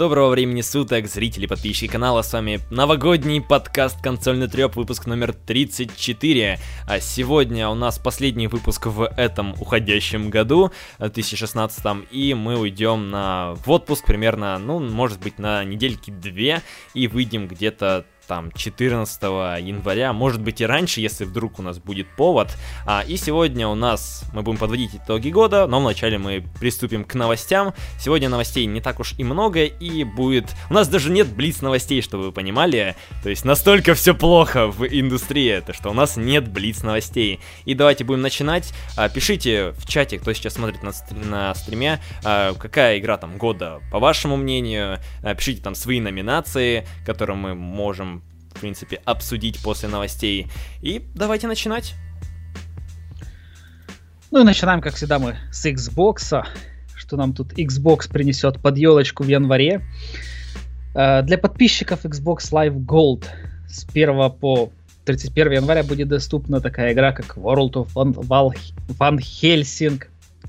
Доброго времени суток, зрители, подписчики канала, с вами новогодний подкаст «Консольный треп», выпуск номер 34. А сегодня у нас последний выпуск в этом уходящем году, 2016, и мы уйдем на, в отпуск примерно, ну, может быть, на недельки две, и выйдем где-то там 14 января, может быть и раньше, если вдруг у нас будет повод. А, и сегодня у нас мы будем подводить итоги года, но вначале мы приступим к новостям. Сегодня новостей не так уж и много, и будет... У нас даже нет блиц новостей, чтобы вы понимали. То есть настолько все плохо в индустрии, это что у нас нет блиц новостей. И давайте будем начинать. А, пишите в чате, кто сейчас смотрит на, на стриме, а, какая игра там года, по вашему мнению. А, пишите там свои номинации, которые мы можем в принципе, обсудить после новостей. И давайте начинать. Ну и начинаем, как всегда, мы с Xbox. Что нам тут Xbox принесет под елочку в январе. Uh, для подписчиков Xbox Live Gold с 1 по 31 января будет доступна такая игра, как World of Van Helsing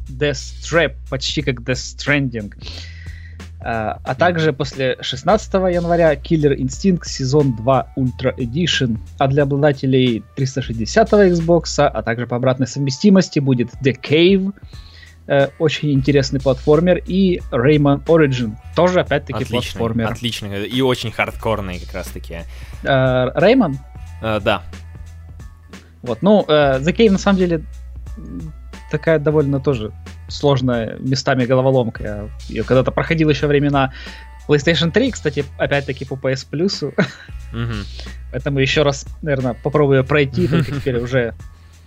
Death Trap, почти как Death Stranding. А, а также после 16 января Killer Instinct сезон 2 Ultra Edition. А для обладателей 360 Xbox, а также по обратной совместимости будет The Cave, э, очень интересный платформер, и Rayman Origin, тоже опять-таки отличный, платформер. Отличный, и очень хардкорный как раз-таки. Э, да. Вот, ну, э, The Cave на самом деле такая довольно тоже сложная местами головоломка. Я ее когда-то проходил еще времена PlayStation 3, кстати, опять-таки по PS Plus. Mm-hmm. Поэтому еще раз, наверное, попробую пройти, только теперь уже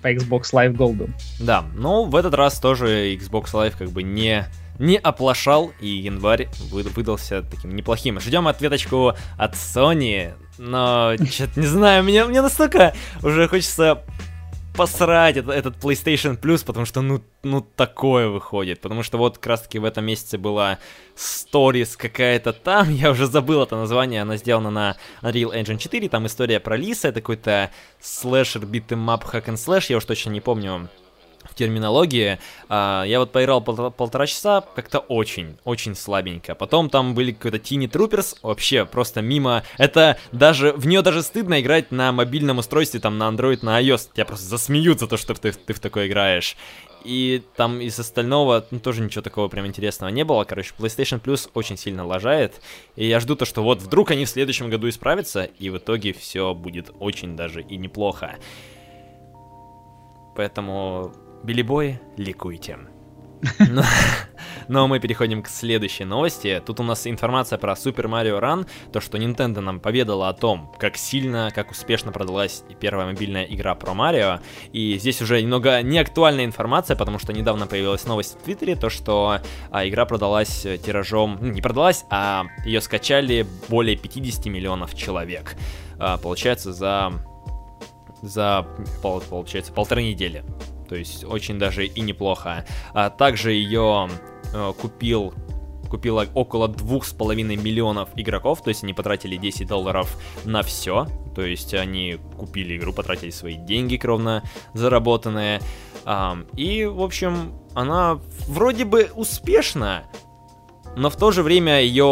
по Xbox Live Gold. Да, но в этот раз тоже Xbox Live как бы не не оплошал, и январь выдался таким неплохим. Ждем ответочку от Sony, но что-то не знаю, мне, мне настолько уже хочется посрать этот, этот PlayStation Plus, потому что, ну, ну, такое выходит. Потому что вот как раз-таки в этом месяце была Stories какая-то там, я уже забыл это название, она сделана на Unreal Engine 4, там история про Лиса, это какой-то слэшер, битым мап, hack and slash, я уж точно не помню, терминологии. А, я вот поиграл пол- полтора часа, как-то очень, очень слабенько. Потом там были какой-то Tiny Troopers, вообще просто мимо. Это даже, в нее даже стыдно играть на мобильном устройстве, там на Android, на iOS. Тебя просто засмеют за то, что ты, ты в такое играешь. И там из остального ну, тоже ничего такого прям интересного не было. Короче, PlayStation Plus очень сильно лажает. И я жду то, что вот вдруг они в следующем году исправятся, и в итоге все будет очень даже и неплохо. Поэтому Билибои, ликуйте. Но, но мы переходим к следующей новости. Тут у нас информация про Super Mario Run, то, что Nintendo нам поведала о том, как сильно, как успешно продалась первая мобильная игра про Марио. И здесь уже немного неактуальная информация, потому что недавно появилась новость в Твиттере, то, что а, игра продалась тиражом, ну, не продалась, а ее скачали более 50 миллионов человек. А, получается, за за, получается, полторы недели то есть очень даже и неплохо. А также ее э, купил купило около двух с половиной миллионов игроков, то есть они потратили 10 долларов на все, то есть они купили игру, потратили свои деньги кровно заработанные, и, в общем, она вроде бы успешна, но в то же время ее,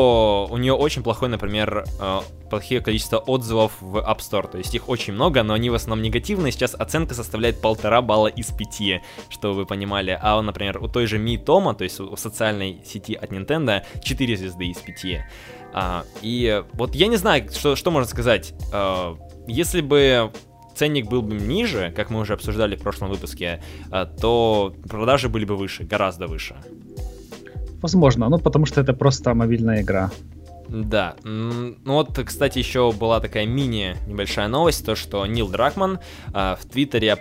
у нее очень плохой, например, э, плохое количество отзывов в App Store. То есть их очень много, но они в основном негативные. Сейчас оценка составляет полтора балла из пяти, чтобы вы понимали. А, например, у той же Mi Тома, то есть у социальной сети от Nintendo, 4 звезды из 5. А, и вот я не знаю, что, что можно сказать. А, если бы ценник был бы ниже, как мы уже обсуждали в прошлом выпуске, а, то продажи были бы выше, гораздо выше. Возможно, ну потому что это просто мобильная игра. Да. Ну вот, кстати, еще была такая мини небольшая новость, то что Нил Дракман э, в Твиттере,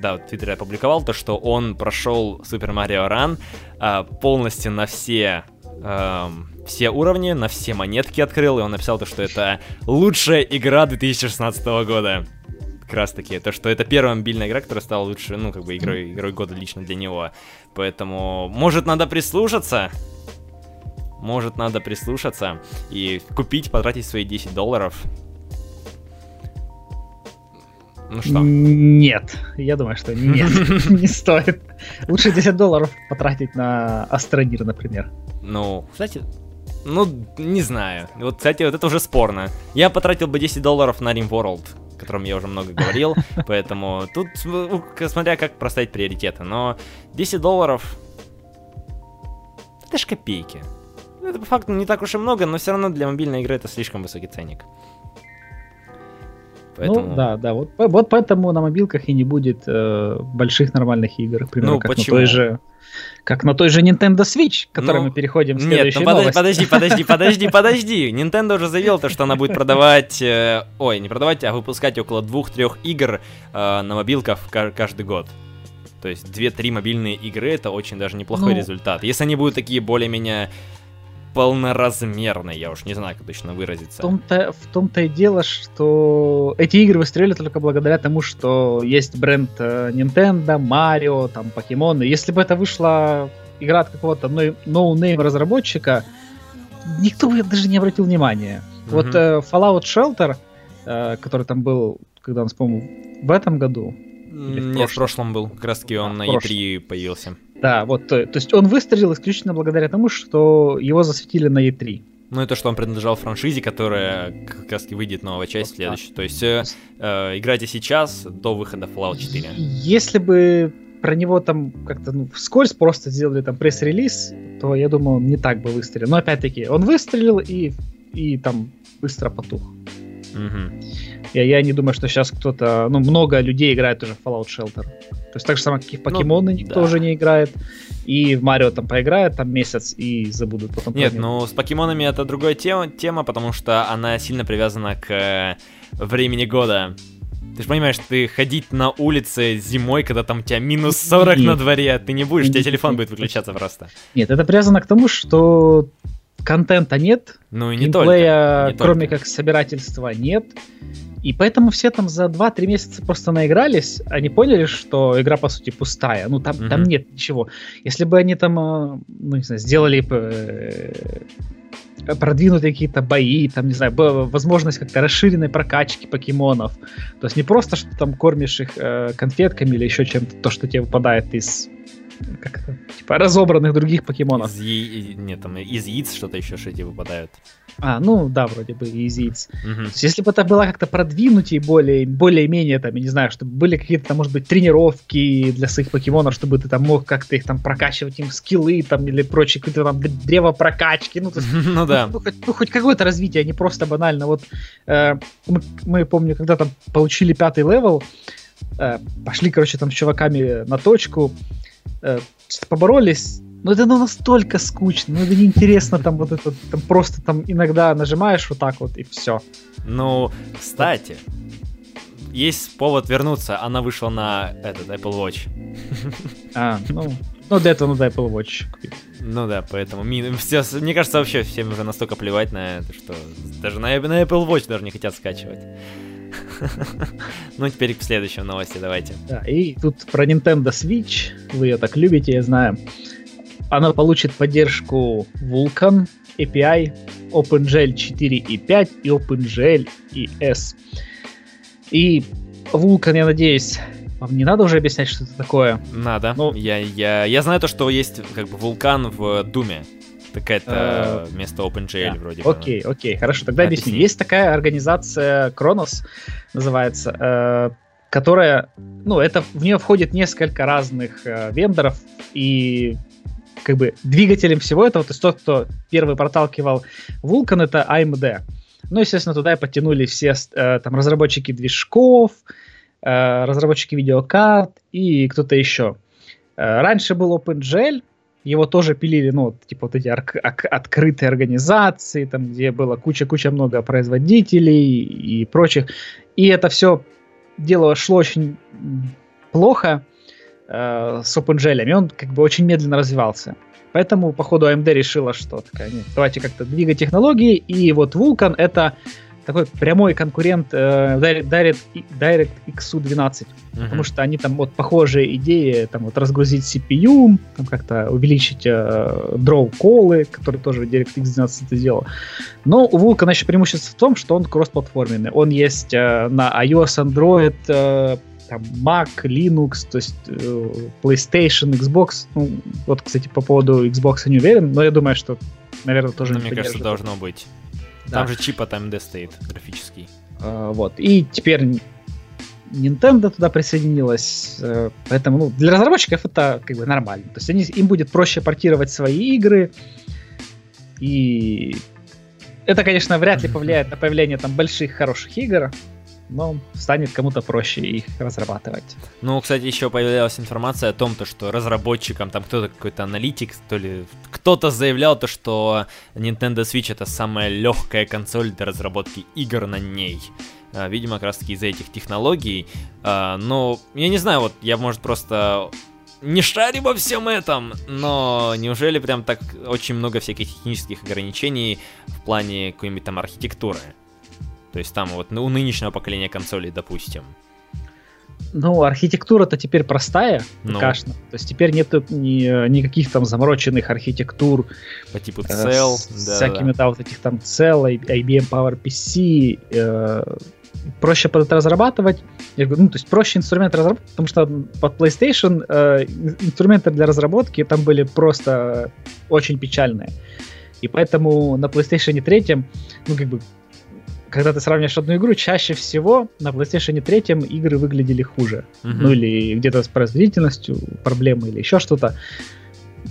да, в Твиттере опубликовал то, что он прошел Super Mario Run э, полностью на все э, все уровни, на все монетки открыл, и он написал то, что это лучшая игра 2016 года. Как раз таки, то, что это первая мобильная игра, которая стала лучше, ну, как бы игрой, игрой года лично для него. Поэтому, может, надо прислушаться? Может, надо прислушаться и купить, потратить свои 10 долларов. Ну что? Нет, я думаю, что нет, не стоит. Лучше 10 долларов потратить на Астронир, например. Ну, кстати, Ну, не знаю. Вот, кстати, вот это уже спорно. Я потратил бы 10 долларов на RimWorld, о котором я уже много говорил, поэтому тут, смотря как проставить приоритеты, но 10 долларов... Это ж копейки. Это по факту не так уж и много, но все равно для мобильной игры это слишком высокий ценник. Поэтому... Ну да, да, вот, вот поэтому на мобилках и не будет э, больших нормальных игр, например, ну, как почему? на той же как на той же Nintendo Switch, к которой ну, мы переходим в следующей Нет, ну подожди, подожди, подожди, подожди. Nintendo уже заявил то, что она будет продавать, э, ой, не продавать, а выпускать около двух-трех игр э, на мобилках каждый год. То есть 2-3 мобильные игры это очень даже неплохой ну, результат. Если они будут такие более-менее полноразмерной, я уж не знаю, как точно выразиться. В том-то, в том-то и дело, что эти игры выстрелили только благодаря тому, что есть бренд э, Nintendo, Mario, там, Покемоны. Если бы это вышла игра от какого-то no-name разработчика, никто бы даже не обратил внимания. Mm-hmm. Вот э, Fallout Shelter, э, который там был, когда он, по-моему, в этом году, нет, в прошлом был. Как раз таки он а, на E3 появился. Да, вот, то, то есть он выстрелил исключительно благодаря тому, что его засветили на E3. Ну и то, что он принадлежал франшизе, которая как раз таки выйдет новая часть следующая. То есть э, э, играйте сейчас до выхода Fallout 4. Если бы про него там как-то ну, вскользь просто сделали там пресс-релиз, то я думаю, он не так бы выстрелил. Но опять-таки, он выстрелил и, и там быстро потух. Угу. Я, я не думаю, что сейчас кто-то, ну, много людей играет уже в Fallout Shelter. То есть так же самое, как и в покемоны ну, никто да. уже не играет. И в Марио там поиграет там месяц и забудут потом. Нет, ну с покемонами это другая тема, тема, потому что она сильно привязана к э, времени года. Ты же понимаешь, ты ходить на улице зимой, когда там у тебя минус 40 Нет. на дворе, ты не будешь, у тебя телефон будет выключаться просто. Нет, это привязано к тому, что контента нет, ну и не только. Не кроме только. как собирательства, нет. И поэтому все там за 2-3 месяца просто наигрались, они поняли, что игра, по сути, пустая. Ну, там, mm-hmm. там нет ничего. Если бы они там, э, ну, не знаю, сделали э, продвинутые какие-то бои, там, не знаю, возможность как-то расширенной прокачки покемонов. То есть не просто, что там кормишь их э, конфетками или еще чем-то, то, что тебе выпадает из как это, типа разобранных других покемонов. Из, я... Нет, там из яиц что-то еще шети выпадают. А, ну да, вроде бы из яиц. Угу. Есть, если бы это было как-то продвинутее, более, более-менее, там, я не знаю, чтобы были какие-то, там, может быть, тренировки для своих покемонов, чтобы ты там мог как-то их там прокачивать, им скиллы там или прочие какие-то там древо прокачки, ну, то есть, ну да. Ну, хоть, ну, хоть какое-то развитие, а не просто банально. Вот э, мы, мы, помню, когда там получили пятый level, э, пошли, короче, там с чуваками на точку, э, поборолись, но это ну, настолько скучно, ну это неинтересно там вот это, там просто там иногда нажимаешь вот так вот и все. Ну, кстати, есть повод вернуться, она вышла на этот Apple Watch. А, ну, ну для этого надо Apple Watch купить. Ну да, поэтому все, мне кажется, вообще всем уже настолько плевать на это, что даже на, на Apple Watch даже не хотят скачивать. Ну, теперь к следующей новости давайте. Да, и тут про Nintendo Switch. Вы ее так любите, я знаю. Она получит поддержку Vulkan, API, OpenGL 4.5 и OpenGL ES. И Vulkan, я надеюсь, вам не надо уже объяснять, что это такое? Надо. Ну, я, я, я знаю то, что есть как бы вулкан в Думе. Какая-то uh, вместо OpenGL yeah. вроде бы. Окей, окей, хорошо, тогда объясню. Есть такая организация Kronos, называется, э, которая, ну, это в нее входит несколько разных э, вендоров, и как бы двигателем всего этого, то есть тот, кто первый проталкивал Vulkan, это AMD. Ну, естественно, туда и подтянули все э, там разработчики движков, э, разработчики видеокарт и кто-то еще. Э, раньше был OpenGL, его тоже пилили, ну, типа вот эти открытые организации, там, где было куча-куча много производителей и прочих. И это все дело шло очень плохо, э, с OpenGL, и он как бы очень медленно развивался. Поэтому, походу, AMD решила, что такая, нет, давайте как-то двигать технологии, и вот Vulkan это такой прямой конкурент э, Direct, Direct XU12, uh-huh. потому что они там вот похожие идеи, там вот разгрузить CPU, там как-то увеличить э, draw колы, которые тоже DirectX 12 это сделал. Но у Vulkan еще преимущество в том, что он кроссплатформенный. Он есть э, на iOS, Android, э, там Mac, Linux, то есть э, PlayStation, Xbox. Ну, вот, кстати, по поводу Xbox я не уверен, но я думаю, что наверное, тоже Ну, не мне кажется, должно быть. Да. Там же чип от AMD стоит, графический. А, Вот. И теперь Nintendo туда присоединилась. э, Поэтому ну, для разработчиков это как бы нормально. То есть они, им будет проще портировать свои игры. И это, конечно, вряд ли повлияет на появление там больших хороших игр, но станет кому-то проще их разрабатывать. Ну, кстати, еще появилась информация о том, то, что разработчикам, там кто-то какой-то аналитик, то ли кто-то заявлял то, что Nintendo Switch это самая легкая консоль для разработки игр на ней. А, Видимо, как раз таки из-за этих технологий. А, Но я не знаю, вот я, может, просто не шарю во всем этом, но неужели прям так очень много всяких технических ограничений в плане какой-нибудь там архитектуры? То есть там вот ну, у нынешнего поколения консолей, допустим. Ну, архитектура-то теперь простая, Ну. что. То есть теперь нету ни- никаких там замороченных архитектур, По типу э, Cell, с да, всякими, да, вот этих там Cell, IBM PowerPC, э, проще под это разрабатывать. Я говорю, ну, то есть проще инструмент разработать, потому что под PlayStation э, ин- инструменты для разработки там были просто очень печальные. И поэтому на PlayStation 3, ну, как бы, когда ты сравниваешь одну игру, чаще всего на PlayStation 3 игры выглядели хуже. Мгм. Ну, или где-то с производительностью проблемы, или еще что-то.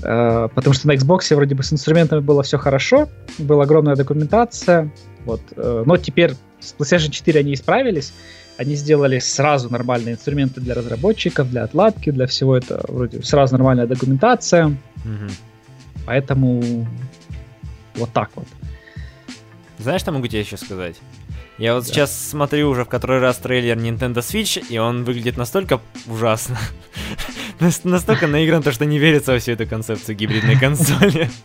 Э, Потому что на Xbox вроде бы с инструментами было все хорошо, была огромная документация, вот. э, Но теперь с PlayStation 4 они исправились, они сделали сразу нормальные инструменты для разработчиков, для отладки, для всего этого. Вроде сразу нормальная документация, Мгм. поэтому вот так вот. Знаешь, что могу тебе еще сказать? Я вот Да. сейчас смотрю уже в который раз трейлер Nintendo Switch, и он выглядит настолько ужасно. Нас- Настолько наигран, то, что не верится во всю эту концепцию гибридной консоли.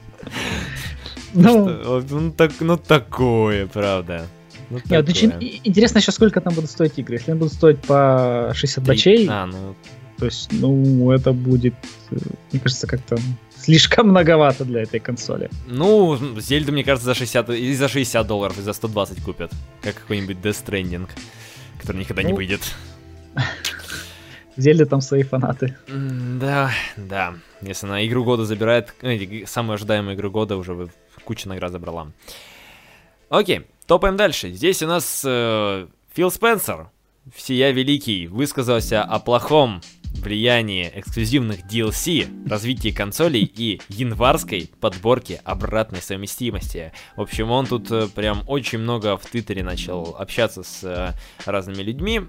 Ну, вот, Ну, так, ну такое, правда. Ну, очень интересно еще, сколько там будут стоить игры. Если они будут стоить по 60 Три- бачей, А, ну, То есть, ну, это будет, э, мне кажется, как-то слишком многовато для этой консоли. ну, Зельду, мне кажется, за 60, и за 60 долларов, и за 120 купят. Как какой-нибудь Death Stranding, который никогда не Ну, выйдет. Зельды там свои фанаты. Да, да. Если она игру года забирает, э, самую ожидаемую игру года уже кучу наград забрала. Окей, топаем дальше. Здесь у нас э, Фил Спенсер, всея великий, высказался о плохом влиянии эксклюзивных DLC, развитии консолей и январской подборки обратной совместимости. В общем, он тут э, прям очень много в Твиттере начал общаться с э, разными людьми,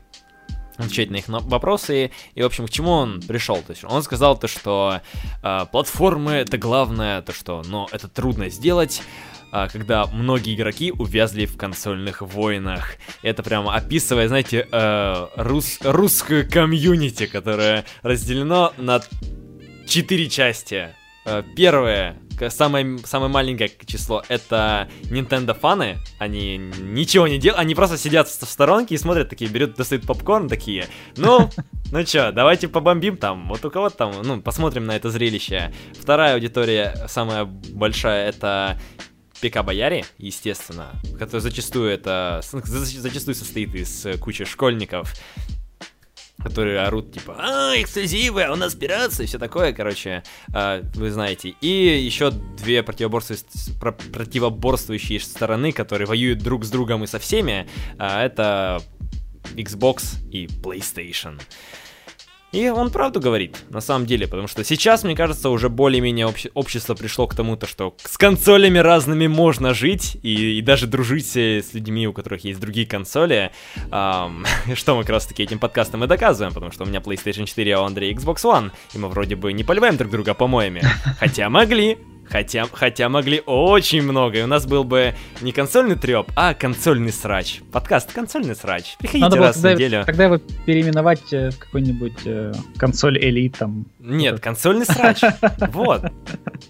отвечать на их вопросы. И, в общем, к чему он пришел? То есть он сказал то, что э, платформы это главное, то что, но это трудно сделать, когда многие игроки увязли в консольных войнах. Это прямо описывая, знаете, э, рус- русскую комьюнити, которое разделено на четыре части. Э, Первое, самое, самое маленькое число, это Nintendo фаны. Они ничего не делают, они просто сидят в сторонке и смотрят такие, берут, достают попкорн такие. Ну, ну чё, давайте побомбим там. Вот у кого там, ну, посмотрим на это зрелище. Вторая аудитория, самая большая, это ПК Бояре, естественно, который зачастую это за- зачастую состоит из э, кучи школьников, которые орут типа «А, эксклюзивы, а у нас пиратство» и все такое, короче, а, вы знаете. И еще две противоборствующие, про- противоборствующие стороны, которые воюют друг с другом и со всеми, а, это Xbox и PlayStation. И он правду говорит, на самом деле, потому что сейчас, мне кажется, уже более-менее обще- общество пришло к тому, то, что с консолями разными можно жить и, и даже дружить с людьми, у которых есть другие консоли, Ам, что мы как раз таки этим подкастом и доказываем, потому что у меня PlayStation 4, а у Андрея Xbox One, и мы вроде бы не поливаем друг друга помоями, хотя могли. Хотя, хотя могли очень много, и у нас был бы не консольный треп, а консольный срач. Подкаст «Консольный срач». Приходите Надо было раз в тогда, неделю. тогда его переименовать э, в какой-нибудь э, консоль Elite там. Нет, консольный срач. Вот.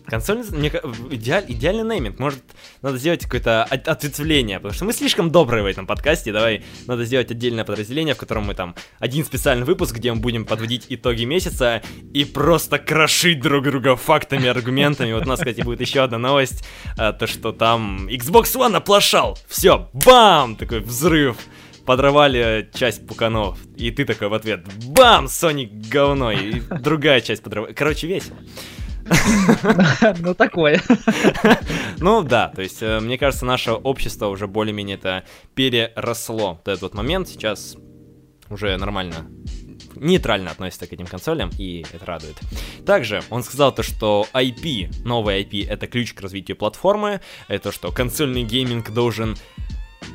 Консольный... Мне... идеаль- Идеальный нейминг. Может, надо сделать какое-то от- ответвление, потому что мы слишком добрые в этом подкасте. Давай, надо сделать отдельное подразделение, в котором мы там один специальный выпуск, где мы будем подводить итоги месяца и просто крошить друг друга фактами, аргументами. Вот у нас, кстати, будет еще одна новость, а, то, что там Xbox One оплошал. Все, бам! Такой взрыв подорвали часть пуканов, и ты такой в ответ, бам, Соник говно, и другая часть подрывает. Короче, весело. Ну, такое. Ну, да, то есть, э, мне кажется, наше общество уже более-менее это переросло в этот момент. Сейчас уже нормально нейтрально относится к этим консолям, и это радует. Также он сказал то, что IP, новый IP, это ключ к развитию платформы, это что консольный гейминг должен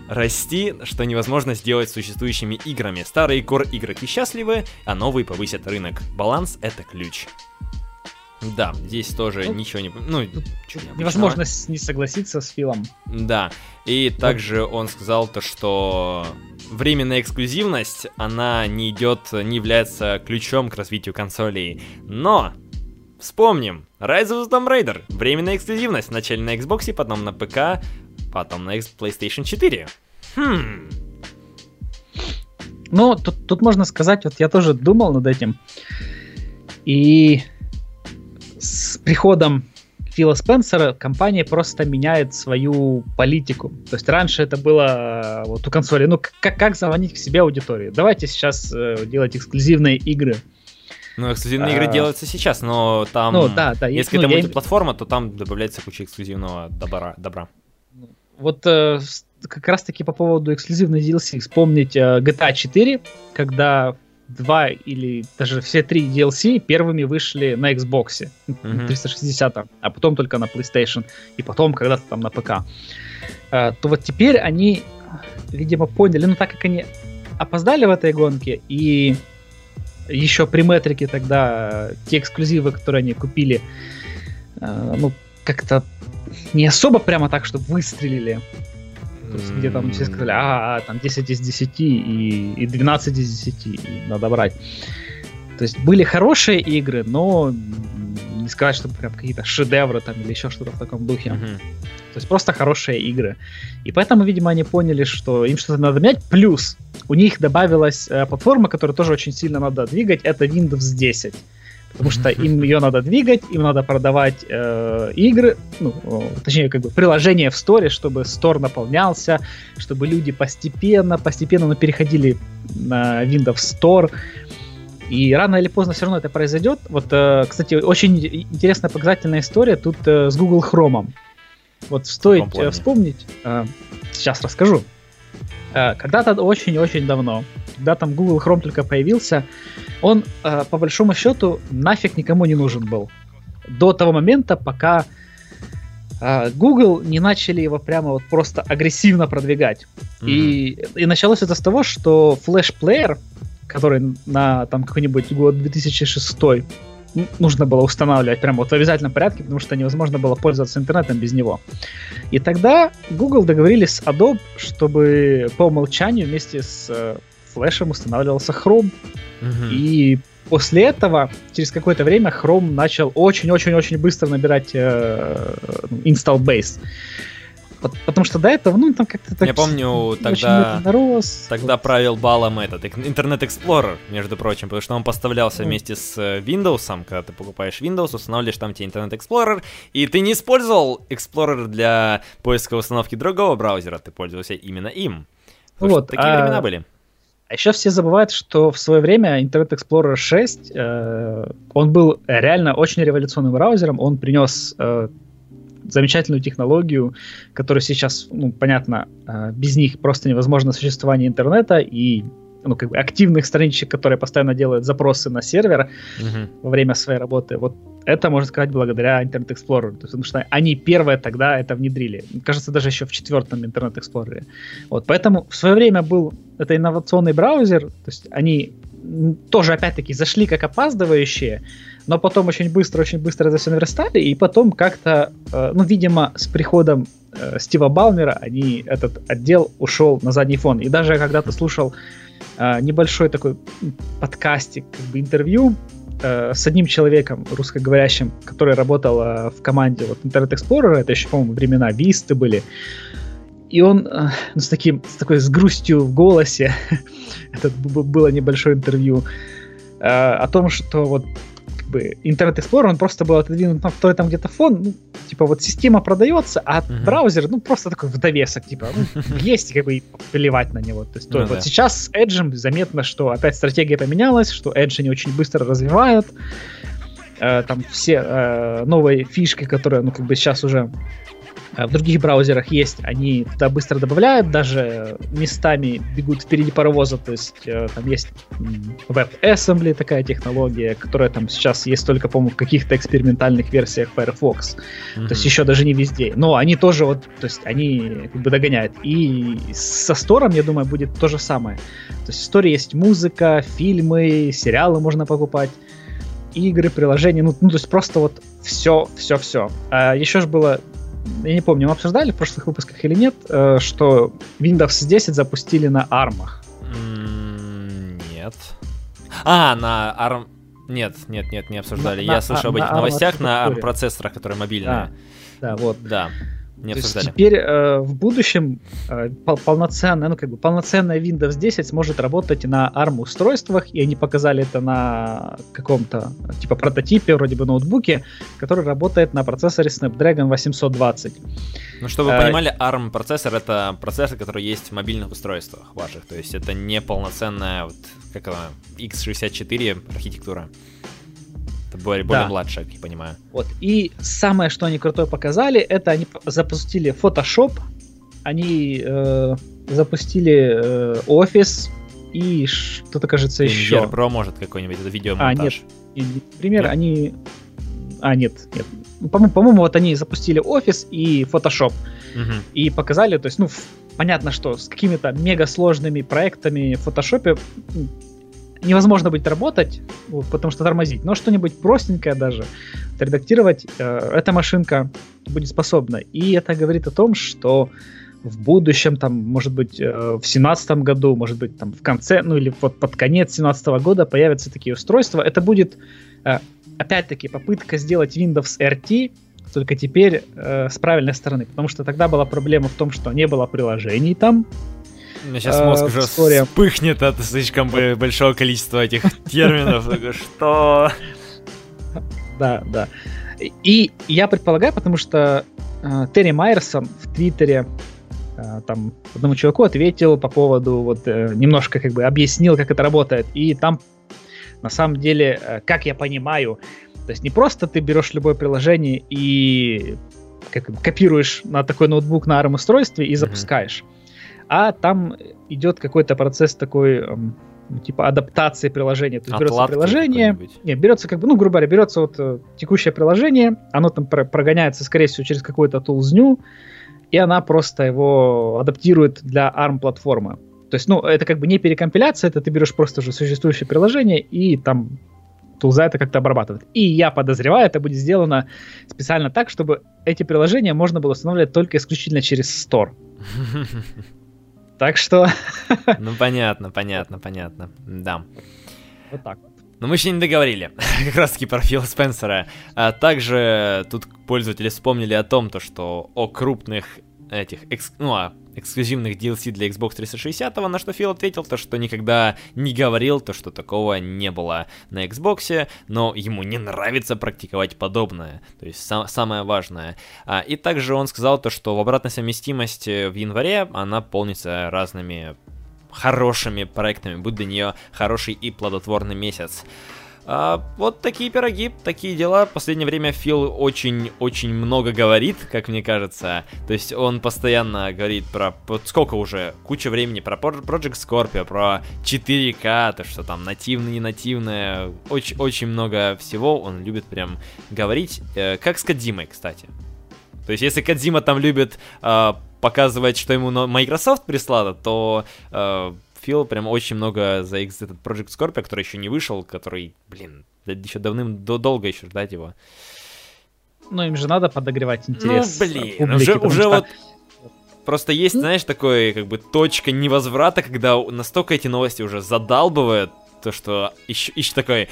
расти, что невозможно сделать с существующими играми. Старые кор игроки счастливы, а новые повысят рынок. Баланс — это ключ. Да, здесь тоже ну, ничего не... Ну, невозможно не согласиться с Филом. Да, и также он сказал то, что временная эксклюзивность, она не идет, не является ключом к развитию консолей. Но Вспомним, Rise of the Tomb Raider, временная эксклюзивность, вначале на Xbox, потом на ПК, потом на PlayStation 4. Хм. Ну, тут, тут можно сказать, вот я тоже думал над этим. И с приходом Фила Спенсера компания просто меняет свою политику. То есть раньше это было вот у консоли, ну как, как звонить к себе аудитории? Давайте сейчас э, делать эксклюзивные игры. Ну, эксклюзивные а... игры делаются сейчас, но там, ну, да, да, если ну, это мультиплатформа, то там добавляется куча эксклюзивного добра. добра. Вот э, как раз-таки по поводу эксклюзивной DLC вспомнить э, GTA 4, когда два или даже все три DLC первыми вышли на Xbox mm-hmm. 360, а потом только на PlayStation, и потом когда-то там на ПК. Э, то вот теперь они, видимо, поняли, ну так как они опоздали в этой гонке, и еще при метрике тогда те эксклюзивы, которые они купили, э, ну, как-то не особо прямо так, чтобы выстрелили. То есть, где там все сказали, а, там 10 из 10 и, и 12 из 10, и надо брать. То есть были хорошие игры, но не сказать, что прям какие-то шедевры там или еще что-то в таком духе. Uh-huh. То есть просто хорошие игры. И поэтому, видимо, они поняли, что им что-то надо менять. Плюс у них добавилась э, платформа, которую тоже очень сильно надо двигать, это Windows 10 потому что им ее надо двигать, им надо продавать э, игры, ну, точнее, как бы приложение в сторе, чтобы стор наполнялся, чтобы люди постепенно, постепенно ну, переходили на Windows Store. И рано или поздно все равно это произойдет. Вот, э, кстати, очень интересная показательная история тут э, с Google Chrome. Вот стоит э, вспомнить, э, сейчас расскажу. Э, когда-то очень-очень давно, когда там Google Chrome только появился, он э, по большому счету нафиг никому не нужен был. До того момента, пока э, Google не начали его прямо вот просто агрессивно продвигать. Mm-hmm. И, и началось это с того, что Flash Player, который на там какой-нибудь год 2006 нужно было устанавливать прямо вот в обязательном порядке, потому что невозможно было пользоваться интернетом без него. И тогда Google договорились с Adobe, чтобы по умолчанию вместе с э, флешем устанавливался Chrome. Угу. И после этого, через какое-то время, Chrome начал очень-очень-очень быстро набирать э, install base. Потому что до этого, ну, там как-то так... Я помню, тогда, рос. тогда вот. правил балом этот Internet Explorer, между прочим, потому что он поставлялся вместе с э, Windows, когда ты покупаешь Windows, устанавливаешь там тебе Internet Explorer, и ты не использовал Explorer для поиска установки другого браузера, ты пользовался именно им. Вот, такие а... времена были. А еще все забывают, что в свое время Internet Explorer 6, э, он был реально очень революционным браузером, он принес э, замечательную технологию, которая сейчас, ну, понятно, э, без них просто невозможно существование интернета и ну, как бы активных страничек, которые постоянно делают запросы на сервер uh-huh. во время своей работы. Вот это, можно сказать, благодаря Internet Explorer. То есть, потому что они первые тогда это внедрили. Кажется, даже еще в четвертом Internet Explorer. Вот, поэтому в свое время был это инновационный браузер. То есть они тоже, опять-таки, зашли как опаздывающие, но потом очень быстро, очень быстро это все наверстали, и потом как-то, э, ну, видимо, с приходом э, Стива Балмера они, этот отдел ушел на задний фон. И даже когда ты слушал э, небольшой такой подкастик, как бы интервью э, с одним человеком русскоговорящим, который работал э, в команде вот Internet Explorer, это еще, по-моему, времена Висты были, и он э, ну, с, таким, с такой с грустью в голосе, это было небольшое интервью, о том, что вот бы Internet Explorer, он просто был отодвинут на второй там где-то фон, ну, типа вот система продается, а uh-huh. браузер, ну, просто такой в довесок, типа, ну, есть, как бы, плевать на него. То есть, ну, вот да. сейчас с Edge заметно, что опять стратегия поменялась, что Edge они очень быстро развивают, э, там все э, новые фишки, которые, ну, как бы сейчас уже в других браузерах есть, они туда быстро добавляют, даже местами бегут впереди паровоза, то есть э, там есть WebAssembly такая технология, которая там сейчас есть только, по-моему, в каких-то экспериментальных версиях Firefox, mm-hmm. то есть еще даже не везде, но они тоже вот, то есть они как бы догоняют, и со стором, я думаю, будет то же самое, то есть в сторе есть музыка, фильмы, сериалы можно покупать, игры, приложения, ну, ну то есть просто вот все, все, все. А еще же было я не помню, мы обсуждали в прошлых выпусках или нет, э, что Windows 10 запустили на ARM. Нет. А, на ARM... Нет, нет, нет, не обсуждали. На, Я слышал на, об этих на новостях на ARM-процессорах, которые мобильные. Да, да вот. Да не То обсуждали. Есть теперь э, в будущем э, пол полноценная, ну как бы полноценная Windows 10 сможет работать на ARM устройствах, и они показали это на каком-то типа прототипе, вроде бы ноутбуке, который работает на процессоре Snapdragon 820. Ну, чтобы вы э, понимали, ARM процессор это процессор, который есть в мобильных устройствах ваших, то есть это не полноценная вот как она, x64 архитектура. Это более, более да. младшая, как я понимаю. Вот. И самое, что они крутое показали, это они запустили Photoshop, они э, запустили э, Office и что-то, кажется, Premiere еще. Pro может какой-нибудь, это видеомонтаж. А, нет. Пример, нет? они... А, нет, нет. По-моему, по-моему, вот они запустили Office и Photoshop. Угу. И показали, то есть, ну, понятно, что с какими-то мега сложными проектами в Photoshop невозможно будет работать, вот, потому что тормозить, но что-нибудь простенькое даже редактировать э, эта машинка будет способна. И это говорит о том, что в будущем, там, может быть, э, в семнадцатом году, может быть, там, в конце, ну или вот под конец семнадцатого года появятся такие устройства. Это будет, э, опять-таки, попытка сделать Windows RT, только теперь э, с правильной стороны, потому что тогда была проблема в том, что не было приложений там, у меня сейчас мозг уже история. вспыхнет от слишком большого количества этих терминов. Что? Да, да. И я предполагаю, потому что э, Терри Майерсон в Твиттере э, там одному чуваку ответил по поводу, вот э, немножко как бы объяснил, как это работает. И там на самом деле, э, как я понимаю, то есть не просто ты берешь любое приложение и как, копируешь на такой ноутбук на ARM устройстве и запускаешь. Mm-hmm а там идет какой-то процесс такой, эм, типа адаптации приложения. То есть берется приложение, не, берется как бы, ну, грубо говоря, берется вот э, текущее приложение, оно там про- прогоняется, скорее всего, через какую-то тулзню, и она просто его адаптирует для ARM-платформы. То есть, ну, это как бы не перекомпиляция, это ты берешь просто уже существующее приложение и там тулза это как-то обрабатывает. И я подозреваю, это будет сделано специально так, чтобы эти приложения можно было устанавливать только исключительно через Store. Так что... Ну, понятно, понятно, понятно. Да. Вот так вот. Но мы еще не договорили, как раз таки про Фила Спенсера. А также тут пользователи вспомнили о том, то, что о крупных этих, экс, ну, а эксклюзивных DLC для Xbox 360, на что Фил ответил, то, что никогда не говорил, то, что такого не было на Xbox, но ему не нравится практиковать подобное, то есть сам, самое важное. А, и также он сказал то, что в обратной совместимости в январе она полнится разными хорошими проектами, будет для нее хороший и плодотворный месяц. А, вот такие пироги, такие дела. В последнее время Фил очень-очень много говорит, как мне кажется. То есть он постоянно говорит про... Сколько уже? Куча времени про Project Scorpio, про 4К, то, что там нативное, не нативное. Очень, очень много всего он любит прям говорить. Э, как с Кадзимой, кстати. То есть если Кадзима там любит э, показывать, что ему Microsoft прислала, то... Э, Фил прям очень много за X, этот Project Scorpio, который еще не вышел, который, блин, еще давным до долго еще ждать его. Ну, им же надо подогревать интерес. Ну, блин, публики, уже, уже что... вот Просто есть, ну. знаешь, такой, как бы, точка невозврата, когда настолько эти новости уже задалбывают, то что еще, еще такой,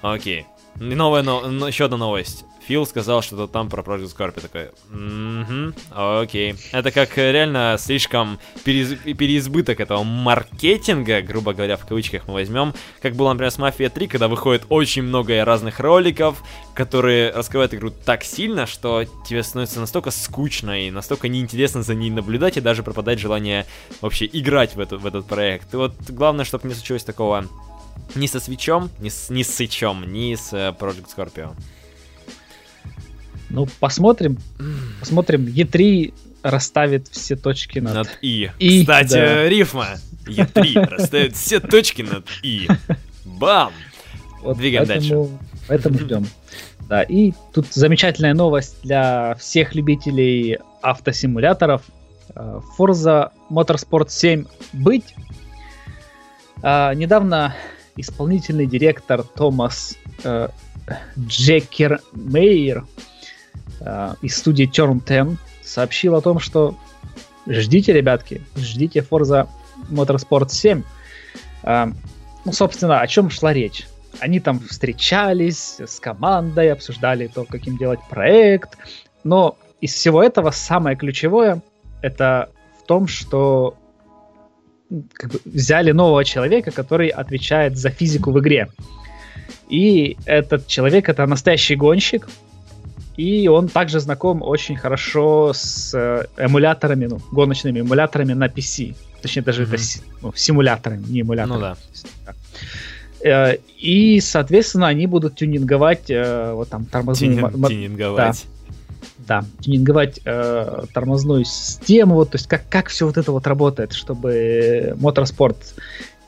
окей, новая, но, еще одна новость. Фил сказал что-то там про Project Scorpio, такой, угу, окей. Это как э, реально слишком перез... переизбыток этого маркетинга, грубо говоря, в кавычках мы возьмем, как было, например, с Mafia 3, когда выходит очень много разных роликов, которые раскрывают игру так сильно, что тебе становится настолько скучно и настолько неинтересно за ней наблюдать, и даже пропадает желание вообще играть в, эту, в этот проект. И вот главное, чтобы не случилось такого Ни со свечом, ни с, ни с сычом, ни с э, Project Scorpio. Ну, посмотрим. Посмотрим. E3 расставит все точки над... Над И. И, Кстати, да. рифма. Е3 расставит все точки над И. Бам! Вот Двигаем поэтому, Поэтому ждем. Да, и тут замечательная новость для всех любителей автосимуляторов. Э, Forza Motorsport 7 быть. А, Недавно исполнительный директор Томас э, Джекер Мейер э, из студии Turn 10 сообщил о том, что ждите, ребятки, ждите Forza Motorsport 7. А, Ну, собственно, о чем шла речь? Они там встречались с командой, обсуждали то, каким делать проект. Но из всего этого самое ключевое это в том, что как бы, взяли нового человека, который отвечает за физику в игре. И этот человек это настоящий гонщик, и он также знаком очень хорошо с э, эмуляторами, ну, гоночными эмуляторами на PC. Точнее, даже Мгм. это ну, симуляторами, не эмуляторами. Ну да. Э, И, соответственно, они будут тюнинговать э, вот там тормозную... Тюнин- мо- Тюнинговать. да, тюнинговать э, тормозную систему, вот, то есть как, как все вот это вот работает, чтобы Motorsport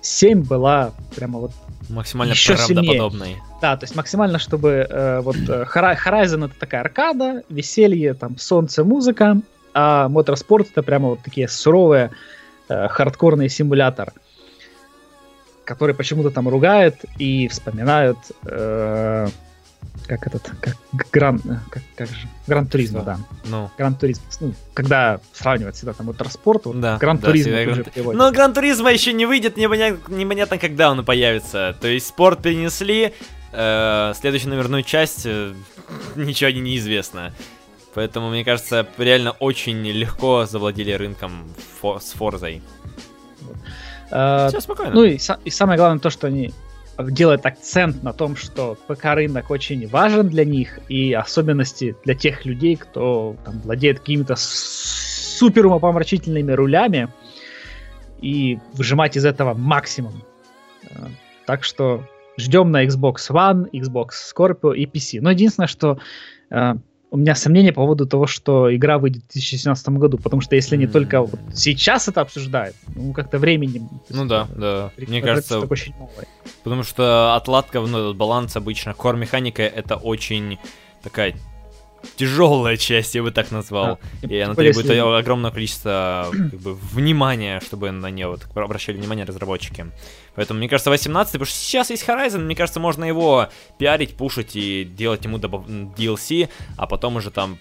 7 была прямо вот Максимально Еще правдоподобный. Да, то есть максимально, чтобы э, вот э, Horizon это такая аркада, веселье, там солнце, музыка, а Motorsport это прямо вот такие суровые э, хардкорный симулятор, который почему-то там ругают и вспоминают э, как этот, как Гран, э, как, как же, Гран Туризма, да. Ну, Гран Туризм, ну, когда сравнивать всегда там Моторспорт, вот Да, Гран да, Туризм тоже Гран-. Но Гран Туризма еще не выйдет, непонятно, непонятно, когда он появится. То есть спорт перенесли, э, следующую номерную часть, э, ничего не неизвестно. Поэтому, мне кажется, реально очень легко завладели рынком фо- с Форзой. Э, Все спокойно. Ну и, и самое главное то, что они делают акцент на том, что ПК-рынок очень важен для них, и особенности для тех людей, кто там, владеет какими-то супер умопомрачительными рулями, и выжимать из этого максимум. Э, Так что ждем на Xbox One, Xbox Scorpio и PC. Но единственное, что э, у меня сомнения по поводу того, что игра выйдет в 2017 году, потому что если они только вот сейчас это обсуждают, ну как-то времени... то Ну да, да. Мне кажется, очень мало. потому что отладка, ну, этот баланс обычно, кор-механика это очень такая тяжелая часть, я бы так назвал. Да. И она требует огромного количества как бы, внимания, чтобы на нее вот, обращали внимание разработчики. Поэтому, мне кажется, 18 потому что сейчас есть Horizon, мне кажется, можно его пиарить, пушить и делать ему добав- DLC, а потом уже там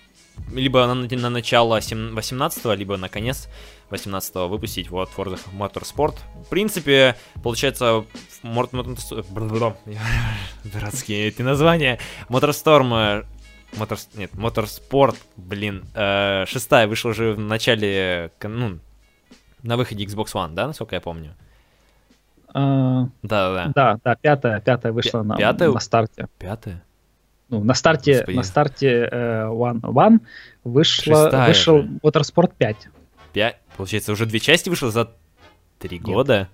либо на, на начало 18 либо на конец 18 выпустить вот Forza Motorsport. В принципе, получается, в Мор- Мор- бр-бр-бр. дурацкие эти названия. Motorstorm э, Мотор... Нет, Моторспорт, блин, э, шестая вышла уже в начале, ну, на выходе Xbox One, да, насколько я помню? А, Да-да-да. Да, да, пятая, пятая вышла Пя- на, пятая? на старте. Пятая? Ну, на старте, Господи. на старте э, One, One вышла, Шестая вышел же. Motorsport 5. Пять? Получается, уже две части вышло за три Нет. года?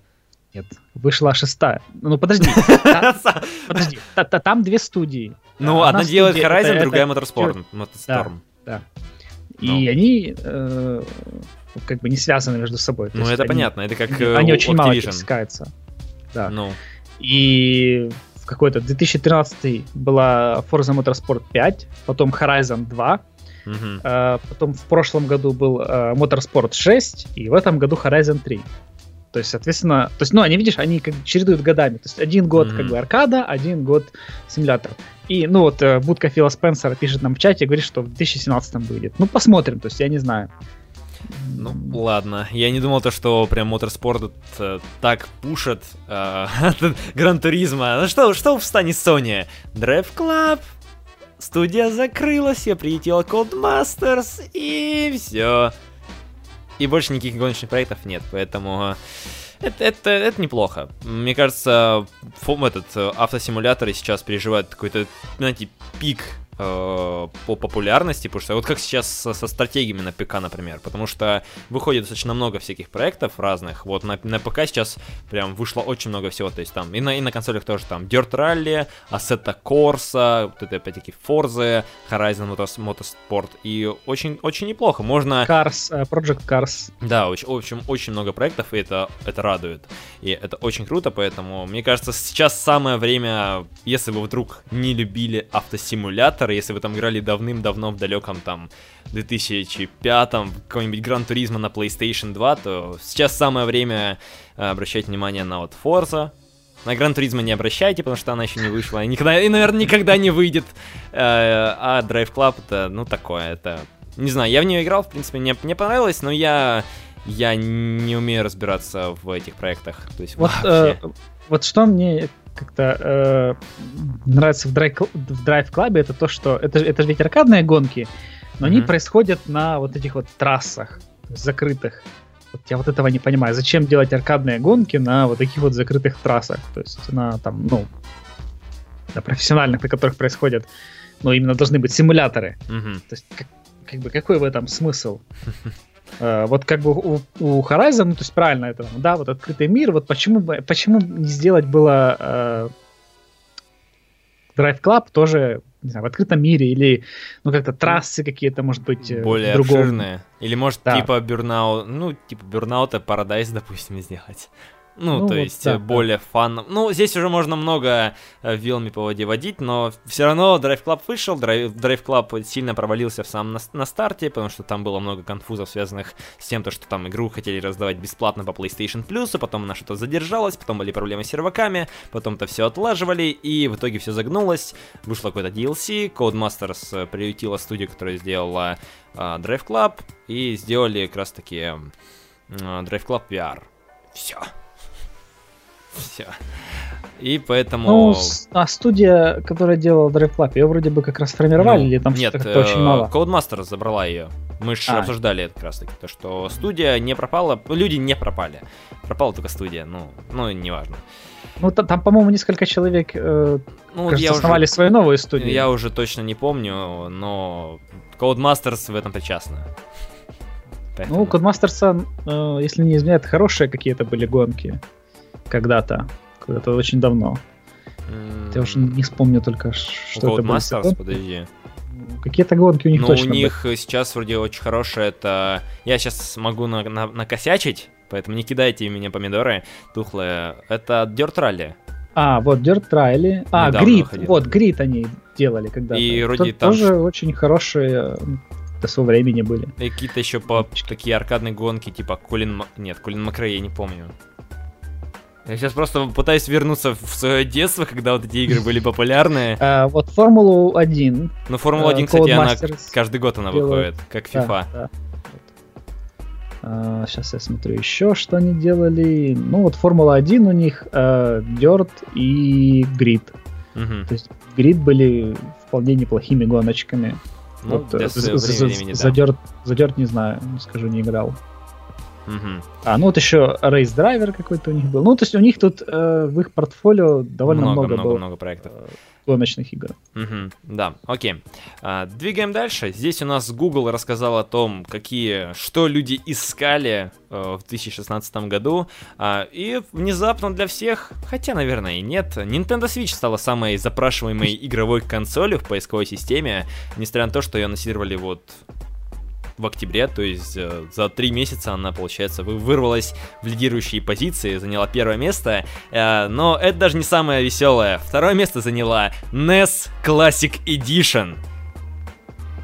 Нет, вышла шестая. Ну, подожди, подожди. та- та- Там две студии. Ну, Одна одна делает Horizon, другая Motorsport. Motorstorm. Да. Ну. И они э, как бы не связаны между собой. То Ну, это они- понятно, это как Они, э, они очень мало Activision. пересекаются. Да. Ну, И в какой-то 2013 была Forza Motorsport 5, потом Horizon 2, мгм. э, потом в прошлом году был э, Motorsport 6, и в этом году Horizon 3. То есть, соответственно, то есть, ну, они, видишь, они как бы чередуют годами. То есть, один год Мгм. как бы аркада, один год симулятор. И, ну, вот, э, будка Фила Спенсера пишет нам в чате, говорит, что в 2017 выйдет. Ну, посмотрим, то есть, я не знаю. Ну, ладно. Я не думал то, что прям Motorsport э, так пушат э, Гран Туризма. Ну что, что в стане Sony? Drive Club, студия закрылась, я прилетела Codemasters, и все. И больше никаких гоночных проектов нет, поэтому э, это, это, это неплохо. Мне кажется, фом, этот, э, автосимуляторы сейчас переживают какой-то, знаете, пик по популярности, потому что вот как сейчас со, со стратегиями на ПК, например, потому что выходит достаточно много всяких проектов разных, вот на, на ПК сейчас прям вышло очень много всего, то есть там и на, и на консолях тоже там Dirt Rally, Assetto Corsa, вот это опять-таки Forza, Horizon Motorsport, и очень, очень неплохо, можно... Cars, uh, Project Cars. Да, очень, в общем, очень много проектов, и это, это радует, и это очень круто, поэтому, мне кажется, сейчас самое время, если вы вдруг не любили автосимулятор, если вы там играли давным-давно в далеком там 2005 какой-нибудь Гран Туризма на PlayStation 2, то сейчас самое время э, обращать внимание на вот Forza. На Гран Туризма не обращайте, потому что она еще не вышла. И, никогда, и наверное, никогда не выйдет. Э, а Drive Club это, ну, такое, это... Не знаю, я в нее играл, в принципе, мне, мне понравилось, но я я не умею разбираться в этих проектах. То есть вот, э, вот что мне как-то э, нравится в Drive, в Drive Club, это то, что это, это же ведь аркадные гонки, но mm-hmm. они происходят на вот этих вот трассах закрытых. Вот я вот этого не понимаю. Зачем делать аркадные гонки на вот таких вот закрытых трассах? То есть на там, ну, на профессиональных, на которых происходят, ну, именно должны быть симуляторы. Mm-hmm. То есть, как, как бы, какой в этом смысл? Э, вот как бы у, у Horizon, ну, то есть правильно это, да, вот открытый мир, вот почему, почему не сделать было э, Drive Club тоже не знаю, в открытом мире или ну как-то трассы какие-то, может быть, э, более другом. обширные. Или может да. типа Burnout, ну типа Burnout Paradise, допустим, сделать. Ну, ну, то вот есть да, более да. фан. Ну, здесь уже можно много э, вилами по воде водить, но все равно Drive Club вышел. Drive, Drive Club сильно провалился в самом на, на старте, потому что там было много конфузов, связанных с тем, то, что там игру хотели раздавать бесплатно по PlayStation Plus, а потом она что-то задержалась, потом были проблемы с серваками, потом это все отлаживали, и в итоге все загнулось. Вышло какой-то DLC, Codemasters э, приютила студию, которая сделала э, Drive Club, и сделали как раз таки э, Drive Club VR. Все. Все. И поэтому... Ну, а студия, которая делала Drive Club, ее вроде бы как раз формировали, ну, или там нет, что-то очень мало? Codemaster забрала ее. Мы же а. обсуждали это как раз таки, то, что студия не пропала, люди не пропали. Пропала только студия, ну, ну неважно. Ну, там, там по-моему, несколько человек э, ну, кажется, я основали уже, свою новую студию. Я уже точно не помню, но Codemasters в этом причастна. Поэтому... Ну, Codemasters, э, если не изменяет, хорошие какие-то были гонки когда-то, когда-то очень давно. Mm. Я уже не вспомню только, что это было. Подожди. Какие-то гонки у них ну, точно у них были. сейчас вроде очень хорошее, это... Я сейчас могу на, на, накосячить, поэтому не кидайте меня помидоры тухлые. Это Dirt Rally. А, вот Dirt Rally. А, Грид. Вот, Грид они делали когда-то. И вроде там... Тоже очень хорошие до своего времени были. И какие-то еще по такие аркадные гонки, типа Колин... Нет, Колин Макрей, я не помню. Я сейчас просто пытаюсь вернуться в свое детство, когда вот эти игры были популярны. А, вот Формулу 1. Ну, Формула 1, кстати, она каждый год она выходит, как FIFA. А, сейчас я смотрю еще, что они делали. Ну, вот Формула 1 у них uh, Dirt и Grid. То есть Grid были вполне неплохими гоночками. Ну, вот, для за, времени, за, да. за Dirt не знаю, скажу, не играл. Угу. А, ну вот еще Race Driver какой-то у них был. Ну, то есть у них тут э, в их портфолио довольно много, много, много, было много проектов. Э, гоночных игр. Угу, да, окей. А, двигаем дальше. Здесь у нас Google рассказал о том, какие, что люди искали э, в 2016 году. А, и внезапно для всех, хотя, наверное, и нет, Nintendo Switch стала самой запрашиваемой игровой консолью в поисковой системе, несмотря на то, что ее анонсировали вот в октябре, то есть э, за три месяца она, получается, вырвалась в лидирующие позиции, заняла первое место, э, но это даже не самое веселое. Второе место заняла NES Classic Edition.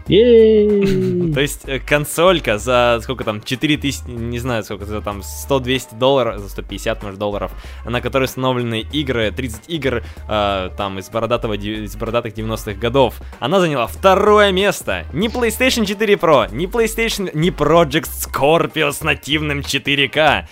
То есть э, консолька за сколько там, 4000, не знаю сколько, за там 100-200 долларов, за 150, может, долларов, на которой установлены игры, 30 игр э, там из, бородатого, из бородатых 90-х годов. Она заняла второе место. Ни PlayStation 4 Pro, ни PlayStation, ни Project Scorpio с нативным 4K.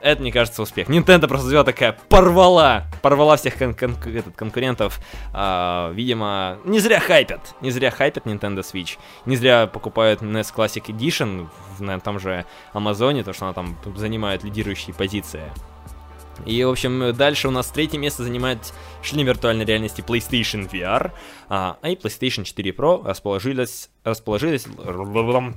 Это, мне кажется, успех. Nintendo просто сделала такая, порвала, порвала всех кон- кон- этот, конкурентов. А, видимо, не зря хайпят, не зря хайпят Nintendo Switch, не зря покупают NES Classic Edition в, на том же Амазоне, то что она там занимает лидирующие позиции. И, в общем, дальше у нас третье место занимает шлем виртуальной реальности PlayStation VR, а, и PlayStation 4 Pro расположились... расположились...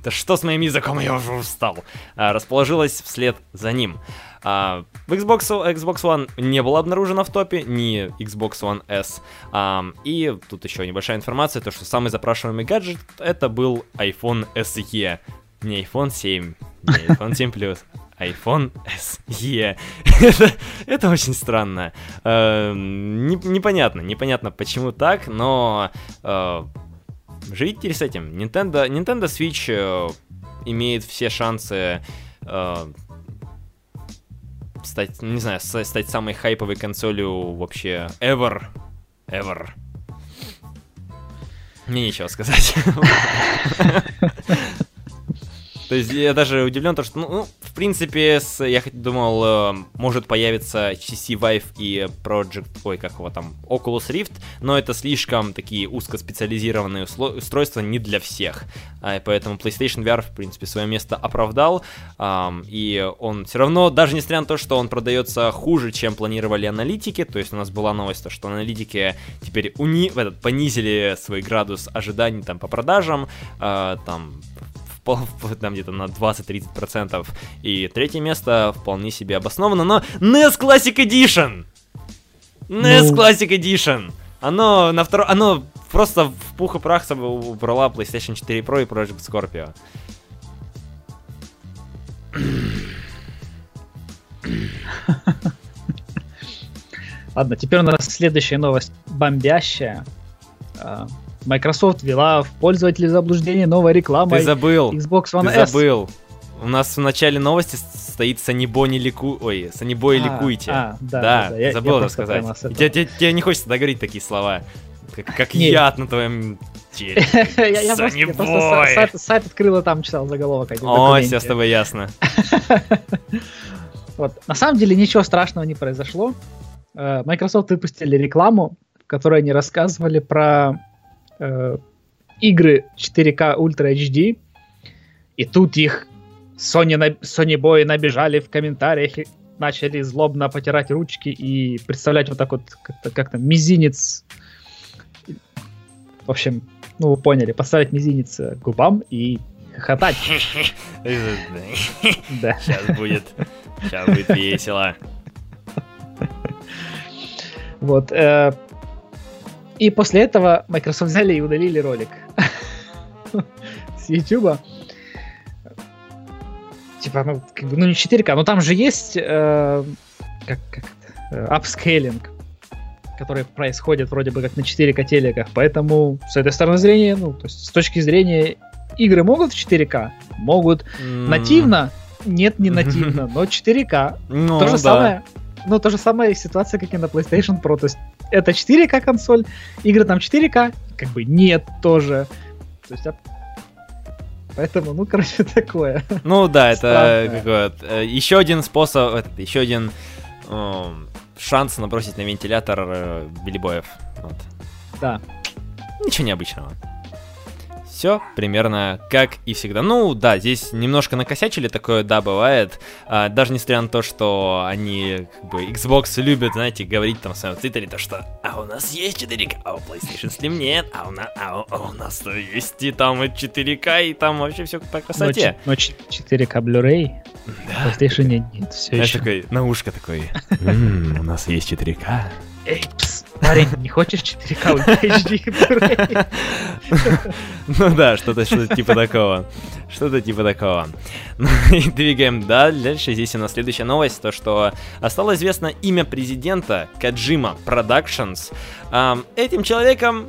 Что с моим языком, я уже устал. А, расположилась вслед за ним. А, в Xbox, Xbox One не было обнаружено в топе, ни Xbox One S. А, и тут еще небольшая информация, то что самый запрашиваемый гаджет это был iPhone SE. Не iPhone 7, не iPhone 7 Plus, iPhone SE. это, это очень странно. Э, не, непонятно, непонятно почему так, но э, живите с этим. Nintendo, Nintendo Switch э, имеет все шансы э, стать, не знаю, стать самой хайповой консолью вообще ever. Ever. Мне нечего сказать. То есть я даже удивлен, то, что, ну, ну в принципе, с, я думал, э, может появиться HTC Vive и Project, ой, как его там, Oculus Rift, но это слишком такие узкоспециализированные устройства не для всех. А, поэтому PlayStation VR, в принципе, свое место оправдал, и он все равно, даже несмотря на то, что он продается хуже, чем планировали аналитики, то есть у нас была новость, то, что аналитики теперь уни, понизили свой градус ожиданий там по продажам, э, там там где-то на 20-30%. И третье место вполне себе обосновано, но NES Classic Edition! NES ну... Classic Edition! Оно на втором... Оно просто в пух и прах убрала PlayStation 4 Pro и Project Scorpio. Ладно, теперь у нас следующая новость бомбящая. Microsoft ввела в пользователей заблуждение новой рекламой. Ты забыл. Xbox One Ты S. забыл. У нас в начале новости стоит Санибо не лику... Ой, Санибо и а, ликуйте. А, да, да, да, да. забыл я, рассказать. Тебе, тебе, тебе не хочется договорить такие слова. Как, как яд на твоем теле. Я просто сайт открыл и там читал заголовок. О, все с тобой ясно. Вот. На самом деле ничего страшного не произошло. Э, Microsoft выпустили рекламу, в которой они рассказывали про э, игры 4К Ultra HD, и тут их Sony, на, Sony Boy набежали в комментариях и начали злобно потирать ручки и представлять вот так вот как-то, как-то мизинец. В общем, ну вы поняли, поставить мизинец к губам и хохотать. Да. Сейчас будет, сейчас будет весело. Вот. И после этого Microsoft взяли и удалили ролик с YouTube. Типа, ну, как бы, ну не 4К, но там же есть э, как, как апскейлинг, который происходит вроде бы как на 4К телеках. Поэтому с этой стороны зрения, ну, то есть с точки зрения игры могут в 4К? Могут. Mm. Нативно? Нет, не нативно, но 4К. Ну, то же да. самое. Ну, то же самое ситуация, как и на PlayStation Pro. То есть это 4К консоль, игры там 4К, как бы нет тоже. То есть, Поэтому, ну, короче, такое. Ну да, это какой э, еще один способ, еще один э, шанс набросить на вентилятор э, билибоев. Вот. Да. Ничего необычного все примерно как и всегда. Ну, да, здесь немножко накосячили, такое, да, бывает. А, даже несмотря на то, что они, как бы, Xbox любят, знаете, говорить там в своем твиттере, то что, а у нас есть 4К, а у PlayStation Slim нет, а у, на, а у, а у нас то есть и там и 4К, и там вообще все по красоте. Но, но 4К Blu-ray, да. PlayStation нет, нет все еще. такой, на ушко такой, у нас есть 4К. Эй, пс, парень, не хочешь 4К HD Ну да, что-то что типа такого. Что-то типа такого. Ну и двигаем да, дальше. Здесь у нас следующая новость, то что стало известно имя президента Каджима Productions. Этим человеком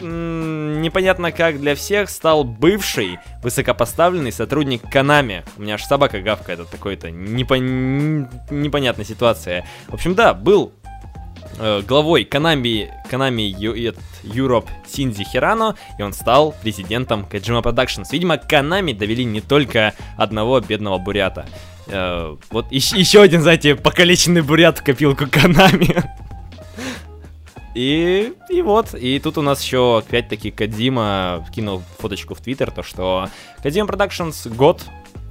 непонятно как для всех стал бывший высокопоставленный сотрудник Канами. У меня аж собака гавкает от такой-то непон... непонятная ситуация. В общем, да, был э, главой Konami, Konami Europe Синзи Хирано, и он стал президентом Kojima Productions. Видимо, Konami довели не только одного бедного бурята. Э, вот еще, еще один, знаете, покалеченный бурят в копилку Konami. И, и вот, и тут у нас еще опять-таки Кадима кинул фоточку в Твиттер, то что Кадима Productions год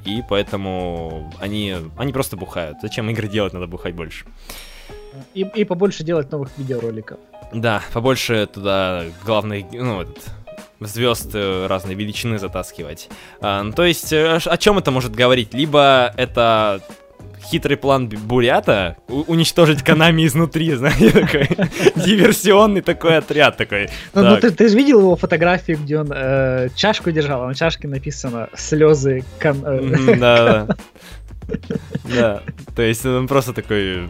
и поэтому они, они просто бухают. Зачем игры делать, надо бухать больше. И, и побольше делать новых видеороликов. Да, побольше туда главный, ну, этот, звезд э, разной величины затаскивать. А, ну, то есть, э, о чем это может говорить? Либо это хитрый план Бурята уничтожить Канами изнутри, знаете, такой диверсионный такой отряд такой. Ну, ну ты, ты же видел его фотографию, где он э, чашку держал, а на чашке написано слезы кан... Э, да, да. Да, то есть он просто такой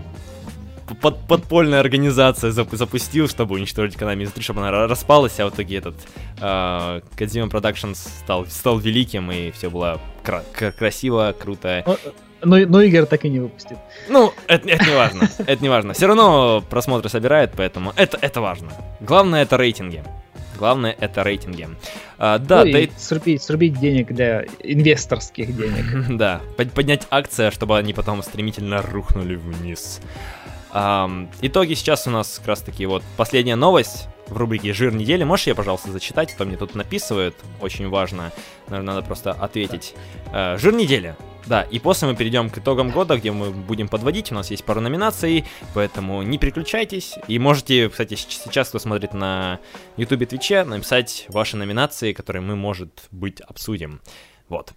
под, подпольная организация зап, запустил, чтобы уничтожить Konami изнутри, чтобы она распалась, а в итоге этот э, Kojima Productions стал, стал великим, и все было кра- красиво, круто. Но, но игр так и не выпустит. Ну, это, это не важно. Это не важно. Все равно просмотры собирает, поэтому это, это важно. Главное это рейтинги. Главное это рейтинги. А, да, ну да и срубить, срубить денег для инвесторских денег. да, поднять акции, чтобы они потом стремительно рухнули вниз. Um, итоги сейчас у нас как раз таки вот последняя новость в рубрике «Жир недели». Можешь я, пожалуйста, зачитать? То мне тут написывают, очень важно. Наверное, надо просто ответить. Uh, «Жир недели». Да, и после мы перейдем к итогам года, где мы будем подводить. У нас есть пару номинаций, поэтому не переключайтесь. И можете, кстати, сейчас, кто смотрит на YouTube и Twitch, написать ваши номинации, которые мы, может быть, обсудим. Вот.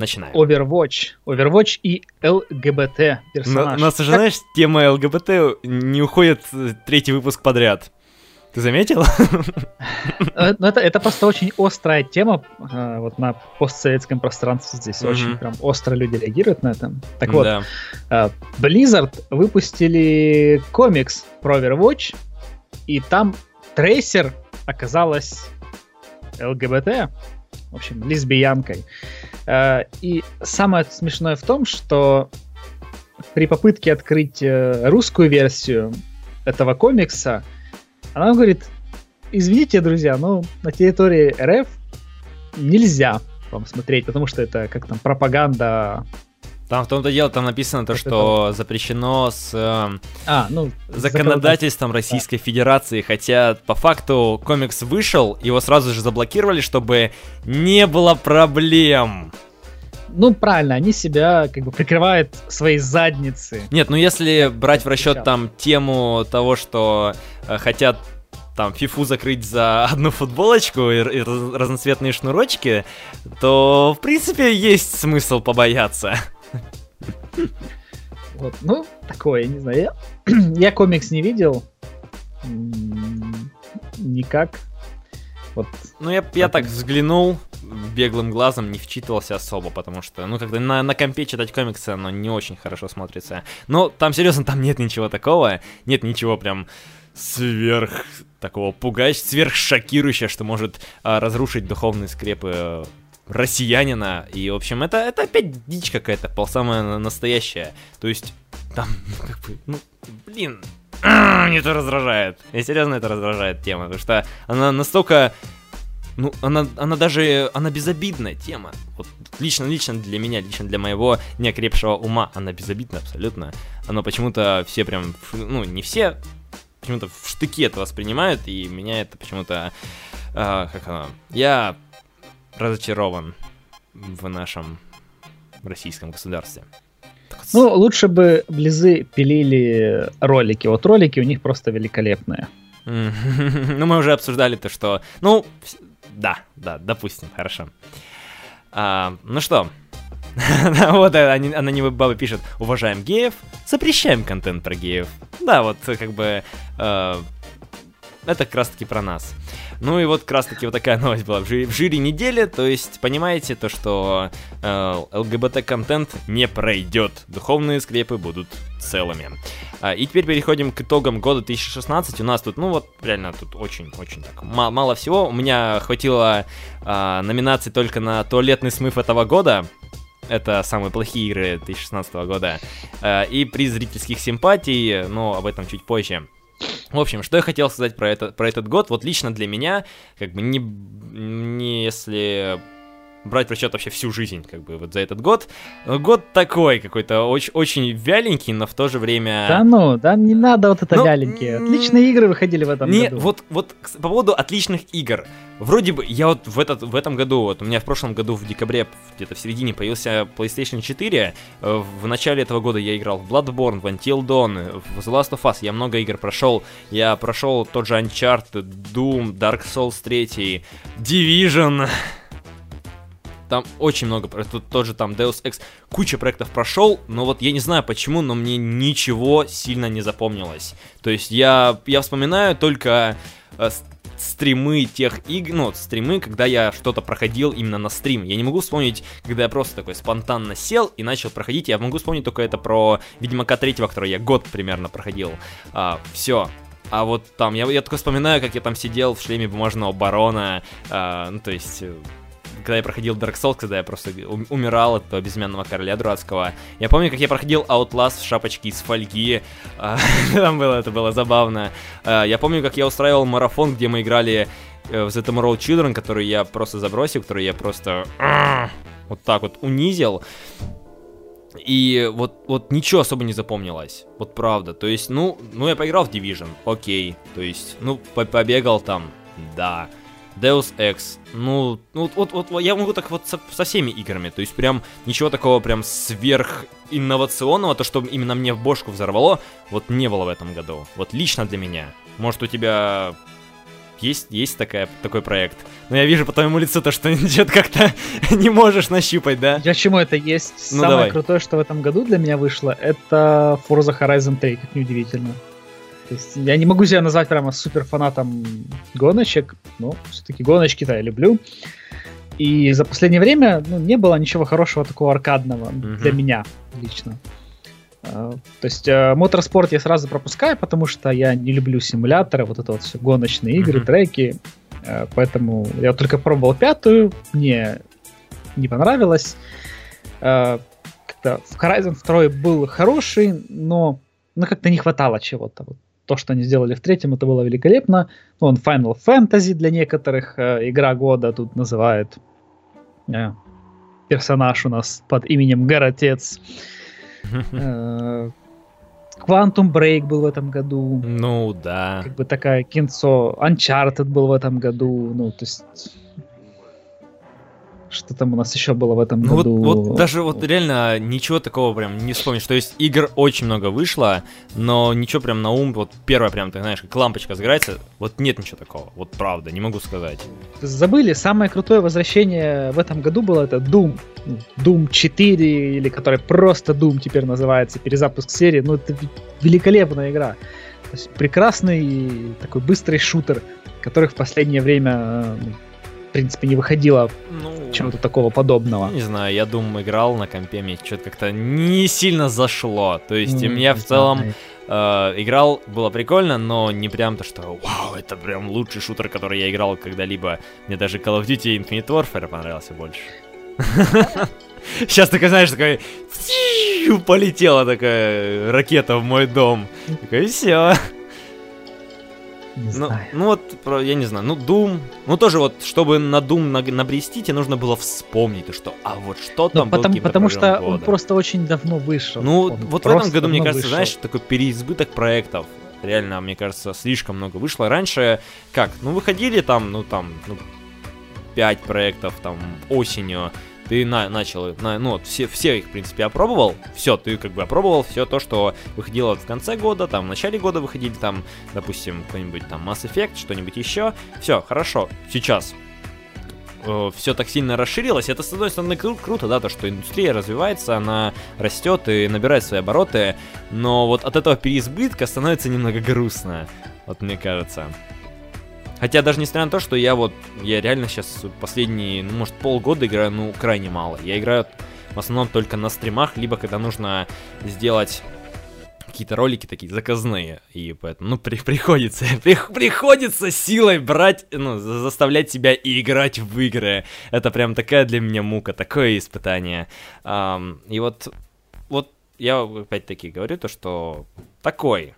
Начинаем. Overwatch. Overwatch и ЛГБТ персонаж. Но, но знаешь, тема ЛГБТ не уходит э, третий выпуск подряд. Ты заметил? Э, ну, это, это просто очень острая тема э, вот на постсоветском пространстве здесь. Mm-hmm. Очень прям остро люди реагируют на это. Так вот, да. Blizzard выпустили комикс про Overwatch, и там трейсер оказалась ЛГБТ в общем, лесбиянкой. Э, и самое смешное в том, что при попытке открыть э, русскую версию этого комикса, она говорит, извините, друзья, но на территории РФ нельзя вам смотреть, потому что это как там пропаганда там в том-то дело, там написано то, что запрещено с э, а, ну, законодательством Российской Федерации, хотя по факту комикс вышел, его сразу же заблокировали, чтобы не было проблем. Ну, правильно, они себя как бы прикрывают своей задницы. Нет, ну если брать в расчет там тему того, что э, хотят там фифу закрыть за одну футболочку и, и разноцветные шнурочки, то в принципе есть смысл побояться. Вот, ну, такое, не знаю. Я, комикс не видел. Никак. Вот. Ну, я, я так взглянул беглым глазом, не вчитывался особо, потому что, ну, когда на, на компе читать комиксы, оно не очень хорошо смотрится. Но там, серьезно, там нет ничего такого, нет ничего прям сверх такого пугающего, сверх шокирующего, что может а, разрушить духовные скрепы россиянина. И, в общем, это, это опять дичь какая-то, пол самая настоящая. То есть, там, как бы, ну, блин, мне это раздражает. Я серьезно это раздражает тема, потому что она настолько ну, она, она даже, она безобидная тема. Вот лично, лично для меня, лично для моего неокрепшего ума, она безобидна абсолютно. Оно почему-то все прям, ну, не все, почему-то в штыки это воспринимают, и меня это почему-то, э, как оно, я разочарован в нашем российском государстве. Ну, лучше бы Близы пилили ролики. Вот ролики у них просто великолепные. Ну, мы уже обсуждали то, что... Ну, да, да, допустим, хорошо. А, ну что, вот анонимный баба пишет, уважаем геев, запрещаем контент про геев. Да, вот как бы э, это как раз таки про нас. Ну и вот как раз таки вот такая новость была в жюри, в жюри недели, то есть понимаете то, что э, ЛГБТ-контент не пройдет, духовные скрепы будут целыми. А, и теперь переходим к итогам года 2016. У нас тут, ну вот, реально, тут очень-очень так мало, мало всего. У меня хватило а, номинаций только на туалетный смыв этого года. Это самые плохие игры 2016 года. А, и при зрительских симпатий, но об этом чуть позже. В общем, что я хотел сказать про, это, про этот год, вот лично для меня, как бы не, не если брать в расчет вообще всю жизнь, как бы, вот за этот год. Год такой какой-то, очень, очень вяленький, но в то же время... Да ну, да не надо вот это ну, вяленькие. Отличные игры выходили в этом не, году. Вот, вот по поводу отличных игр. Вроде бы, я вот в, этот, в этом году, вот у меня в прошлом году в декабре, где-то в середине, появился PlayStation 4. Э, в начале этого года я играл в Bloodborne, в Until Dawn, в The Last of Us. Я много игр прошел. Я прошел тот же Uncharted, Doom, Dark Souls 3, Division там очень много, тут тоже там Deus Ex, куча проектов прошел, но вот я не знаю почему, но мне ничего сильно не запомнилось. То есть я, я вспоминаю только э, стримы тех игр, ну, стримы, когда я что-то проходил именно на стрим. Я не могу вспомнить, когда я просто такой спонтанно сел и начал проходить. Я могу вспомнить только это про Ведьмака третьего, который я год примерно проходил. А, все. А вот там, я, я только вспоминаю, как я там сидел в шлеме бумажного барона, а, ну, то есть э, когда я проходил Dark Souls, когда я просто умирал от этого безымянного короля дурацкого. Я помню, как я проходил Outlast в шапочке из фольги. А, там было, это было забавно. А, я помню, как я устраивал марафон, где мы играли э, в The Tomorrow Children, который я просто забросил, который я просто вот так вот унизил. И вот, вот ничего особо не запомнилось. Вот правда. То есть, ну, ну я поиграл в Division, окей. То есть, ну, побегал там, да. Deus Ex. Ну, ну вот, вот, вот я могу так вот со, со всеми играми. То есть прям ничего такого прям сверх инновационного, то, что именно мне в бошку взорвало, вот не было в этом году. Вот лично для меня. Может, у тебя есть, есть такая, такой проект. Но я вижу по твоему лицу то, что что-то как-то не можешь нащупать, да? Для чему это есть? Ну, Самое давай. крутое, что в этом году для меня вышло, это Forza Horizon 3, как неудивительно. То есть я не могу себя назвать прямо супер фанатом гоночек, но все-таки гоночки-то я люблю. И за последнее время ну, не было ничего хорошего такого аркадного mm-hmm. для меня лично. Uh, то есть моторспорт я сразу пропускаю, потому что я не люблю симуляторы, вот это вот все гоночные игры, mm-hmm. треки. Uh, поэтому я только пробовал пятую, мне не понравилось. Как-то Horizon 2 был хороший, но, но как-то не хватало чего-то. Вот то, что они сделали в третьем, это было великолепно. Ну, он Final Fantasy для некоторых, э, игра года тут называют. Э, персонаж у нас под именем Горотец. Э, Quantum Break был в этом году. Ну, да. Как бы такая кинцо. Uncharted был в этом году. Ну, то есть что там у нас еще было в этом ну, году? Вот, вот даже вот реально ничего такого прям не вспомнишь. То есть игр очень много вышло, но ничего прям на ум, вот первое прям, ты знаешь, как лампочка загорается, вот нет ничего такого. Вот правда, не могу сказать. Забыли, самое крутое возвращение в этом году было это Doom. Doom 4, или который просто Doom теперь называется, перезапуск серии. Ну, это великолепная игра. Прекрасный такой быстрый шутер, который в последнее время э, в принципе, не выходило ну, чего-то такого подобного. Не знаю, я думаю, играл на компе, мне что-то как-то не сильно зашло. То есть, mm, меня в целом э, играл, было прикольно, но не прям то, что вау, это прям лучший шутер, который я играл когда-либо. Мне даже Call of Duty Infinite Warfare понравился больше. Сейчас такая, знаешь, такая полетела такая ракета в мой дом. Такая, все. Не ну, знаю. Ну вот, я не знаю, ну Doom, ну тоже вот, чтобы на Doom набрести, тебе нужно было вспомнить, что, а вот что там ну, потому, Потому что года. он просто очень давно вышел. Ну он вот в этом году, мне кажется, вышел. знаешь, такой переизбыток проектов. Реально, мне кажется, слишком много вышло. Раньше, как, ну выходили там, ну там, ну, 5 проектов там осенью, ты на, начал, на, ну, вот все, все их, в принципе, опробовал, все, ты как бы опробовал все то, что выходило в конце года, там, в начале года выходили, там, допустим, какой-нибудь там Mass Effect, что-нибудь еще, все, хорошо, сейчас э, все так сильно расширилось. Это, с одной стороны, кру- круто, да, то, что индустрия развивается, она растет и набирает свои обороты, но вот от этого переизбытка становится немного грустно, вот мне кажется. Хотя даже несмотря на то, что я вот, я реально сейчас последние, ну, может, полгода играю, ну, крайне мало. Я играю в основном только на стримах, либо когда нужно сделать какие-то ролики такие заказные, и поэтому, ну, при, приходится, при, приходится силой брать, ну, заставлять себя и играть в игры. Это прям такая для меня мука, такое испытание. Um, и вот, вот я опять-таки говорю то, что такой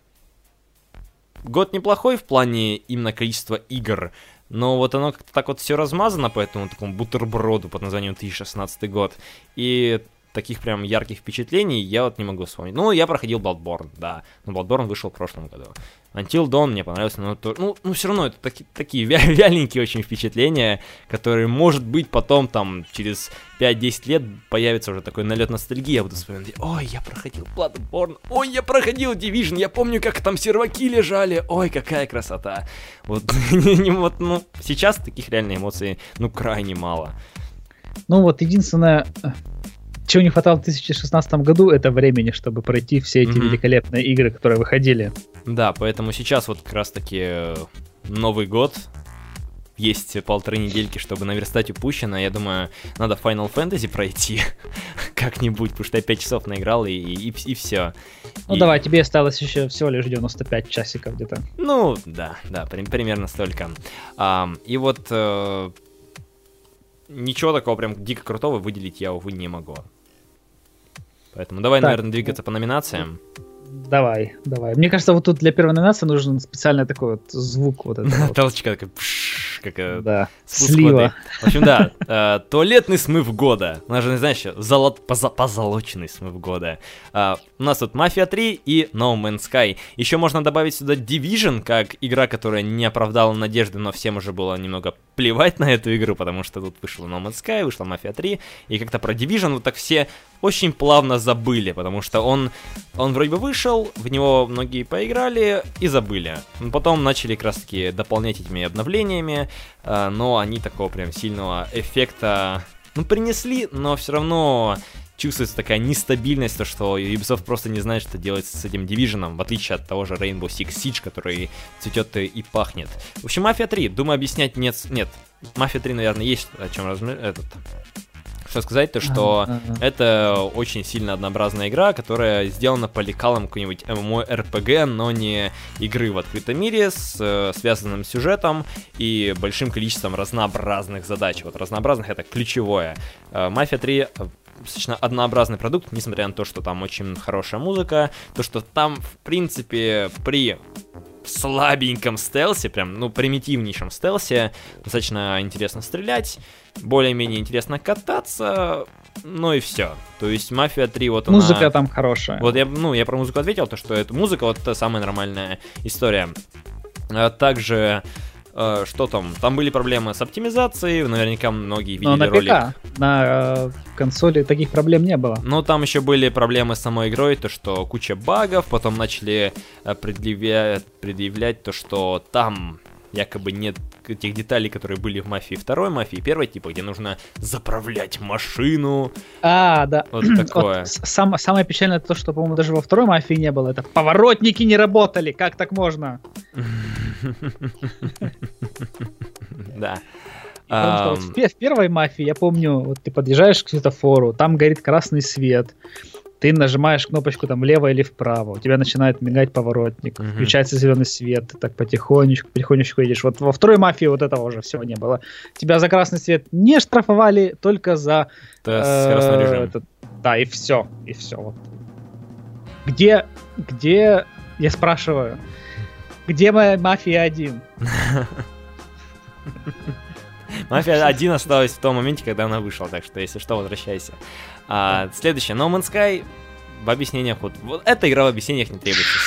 Год неплохой в плане именно количества игр, Но вот оно как-то так вот все размазано по этому такому бутерброду под названием 2016 год. И таких прям ярких впечатлений я вот не могу вспомнить. Ну, я проходил Bloodborne, да. Но Bloodborne вышел в прошлом году. Until Dawn мне понравился, но то, ну, ну все равно это таки, такие вя- вяленькие очень впечатления, которые, может быть, потом там через 5-10 лет появится уже такой налет ностальгии, я буду вспоминать, ой, я проходил Bloodborne, ой, я проходил Division, я помню, как там серваки лежали, ой, какая красота. Вот, вот, ну, сейчас таких реально эмоций, ну, крайне мало. Ну вот, единственное, чего не хватало в 2016 году, это времени, чтобы пройти все эти mm-hmm. великолепные игры, которые выходили. Да, поэтому сейчас вот как раз-таки э, Новый год, есть полторы недельки, чтобы наверстать упущено. Я думаю, надо Final Fantasy пройти как-нибудь, потому что я 5 часов наиграл и, и, и все. Ну и... давай, тебе осталось еще всего лишь 95 часиков где-то. Ну, да, да, при, примерно столько. А, и вот э, ничего такого прям дико крутого выделить я, увы, не могу. Поэтому давай, так. наверное, двигаться по номинациям. Давай, давай. Мне кажется, вот тут для первой номинации нужен специальный такой вот звук вот этого. Толчка такой как э, да. слива. В общем, да, э, туалетный смыв года. У нас же, знаешь, золот, позолоченный смыв года. Э, у нас тут Mafia 3 и No Man's Sky. Еще можно добавить сюда Division, как игра, которая не оправдала надежды, но всем уже было немного плевать на эту игру, потому что тут вышла No Man's Sky, вышла Mafia 3, и как-то про Division вот так все очень плавно забыли, потому что он, он вроде бы вышел, в него многие поиграли и забыли. Потом начали как раз таки дополнять этими обновлениями, Э, но они такого прям сильного эффекта, ну, принесли, но все равно чувствуется такая нестабильность, то что Ubisoft просто не знает, что делать с этим Division, в отличие от того же Rainbow Six Siege, который цветет и пахнет. В общем, Mafia 3, думаю, объяснять нет, нет, Mafia 3, наверное, есть о чем размер... этот что сказать, то что это очень сильно однообразная игра, которая сделана по лекалам какой-нибудь MMORPG, но не игры в открытом мире с э, связанным сюжетом и большим количеством разнообразных задач. Вот разнообразных это ключевое. Э, Mafia 3 э, достаточно однообразный продукт, несмотря на то, что там очень хорошая музыка, то, что там, в принципе, при слабеньком стелсе, прям, ну, примитивнейшем стелсе, достаточно интересно стрелять, более-менее интересно кататься, ну и все. То есть Мафия 3 вот она... Музыка там хорошая. Вот я, ну, я про музыку ответил, то что это музыка, вот это самая нормальная история. А также Uh, что там? Там были проблемы с оптимизацией, наверняка многие видели Но на ролик. ПК, на э, консоли таких проблем не было. Но там еще были проблемы с самой игрой, то что куча багов, потом начали э, предъявлять, предъявлять то, что там якобы нет тех деталей, которые были в Мафии 2, Мафии 1, типа, где нужно заправлять машину. А, да. Вот такое. Вот, сам, самое печальное то, что, по-моему, даже во второй Мафии не было. Это поворотники не работали. Как так можно? Да. В первой мафии, я помню, вот ты подъезжаешь к светофору, там горит красный свет, ты нажимаешь кнопочку там влево или вправо, у тебя начинает мигать поворотник, угу. включается зеленый свет, ты так потихонечку, потихонечку едешь. Вот во второй мафии вот этого уже всего не было. Тебя за красный свет не штрафовали, только за э, этот, да, и все, и все. Вот. Где, где, я спрашиваю, где моя мафия 1? Мафия 1 осталась в том моменте, когда она вышла, так что, если что, возвращайся. А, следующее, No Man's Sky в объяснениях, вот, вот эта игра в объяснениях не требуется.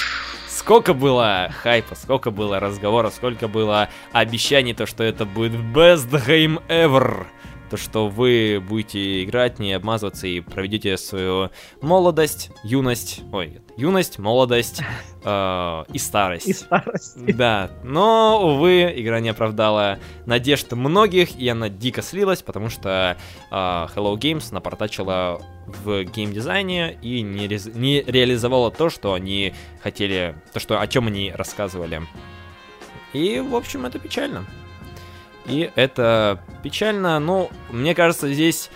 Сколько было хайпа, сколько было разговоров, сколько было обещаний, то, что это будет best game ever то, что вы будете играть, не обмазываться и проведете свою молодость, юность, ой, юность, молодость э, и старость. И старость. Да, но, увы, игра не оправдала надежд многих, и она дико слилась, потому что э, Hello Games напортачила в геймдизайне и не, рез... не реализовала то, что они хотели, то, что, о чем они рассказывали. И, в общем, это печально. И это печально, но мне кажется, здесь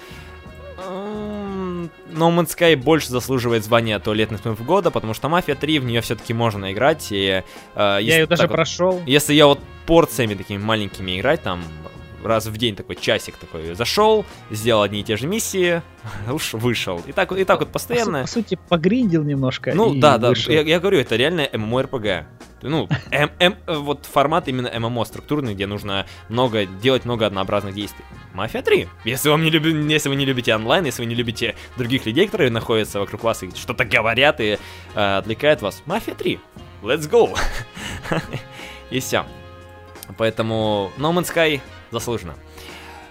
No Man's Sky больше заслуживает звания туалетных фильмов года, потому что Мафия 3 в нее все-таки можно играть. И, э, я ее даже вот, прошел. Если я вот порциями такими маленькими играть, там раз в день такой часик такой зашел, сделал одни и те же миссии, уж вышел. И так, и так вот постоянно. По, по сути, погриндил немножко. Ну да, да. Я, я говорю, это реально MMORPG. Ну, М, М, вот формат именно ММО структурный, где нужно много делать много однообразных действий. Мафия 3. Если, вам не люби, если вы не любите онлайн, если вы не любите других людей, которые находятся вокруг вас и что-то говорят и э, отвлекают вас, Мафия 3. Let's go! и все. Поэтому No Man's Sky заслуженно.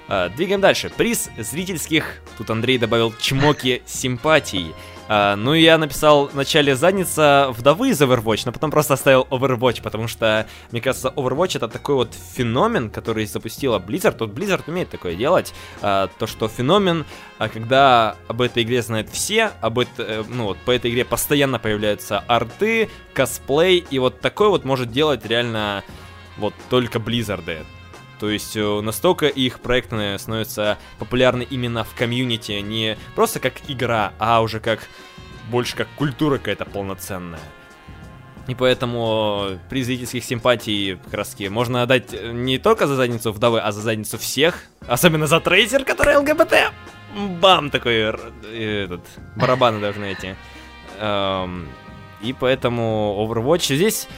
Uh, двигаем дальше. Приз зрительских, тут Андрей добавил чмоки симпатий. Uh, ну, я написал в начале задница вдовы из Overwatch, но потом просто оставил Overwatch, потому что, мне кажется, Overwatch это такой вот феномен, который запустила Blizzard. Тут Blizzard умеет такое делать. Uh, то, что феномен, когда об этой игре знают все, об это, э, ну вот по этой игре постоянно появляются арты, косплей, и вот такой вот может делать реально вот только Blizzard. То есть э, настолько их проекты становятся популярны именно в комьюнити, не просто как игра, а уже как больше как культура какая-то полноценная. И поэтому при зрительских симпатий раз можно отдать э, не только за задницу вдовы, а за задницу всех. Особенно за трейсер, который ЛГБТ. Бам! Такой э, этот, барабаны должны эти. Эм, и поэтому Overwatch здесь...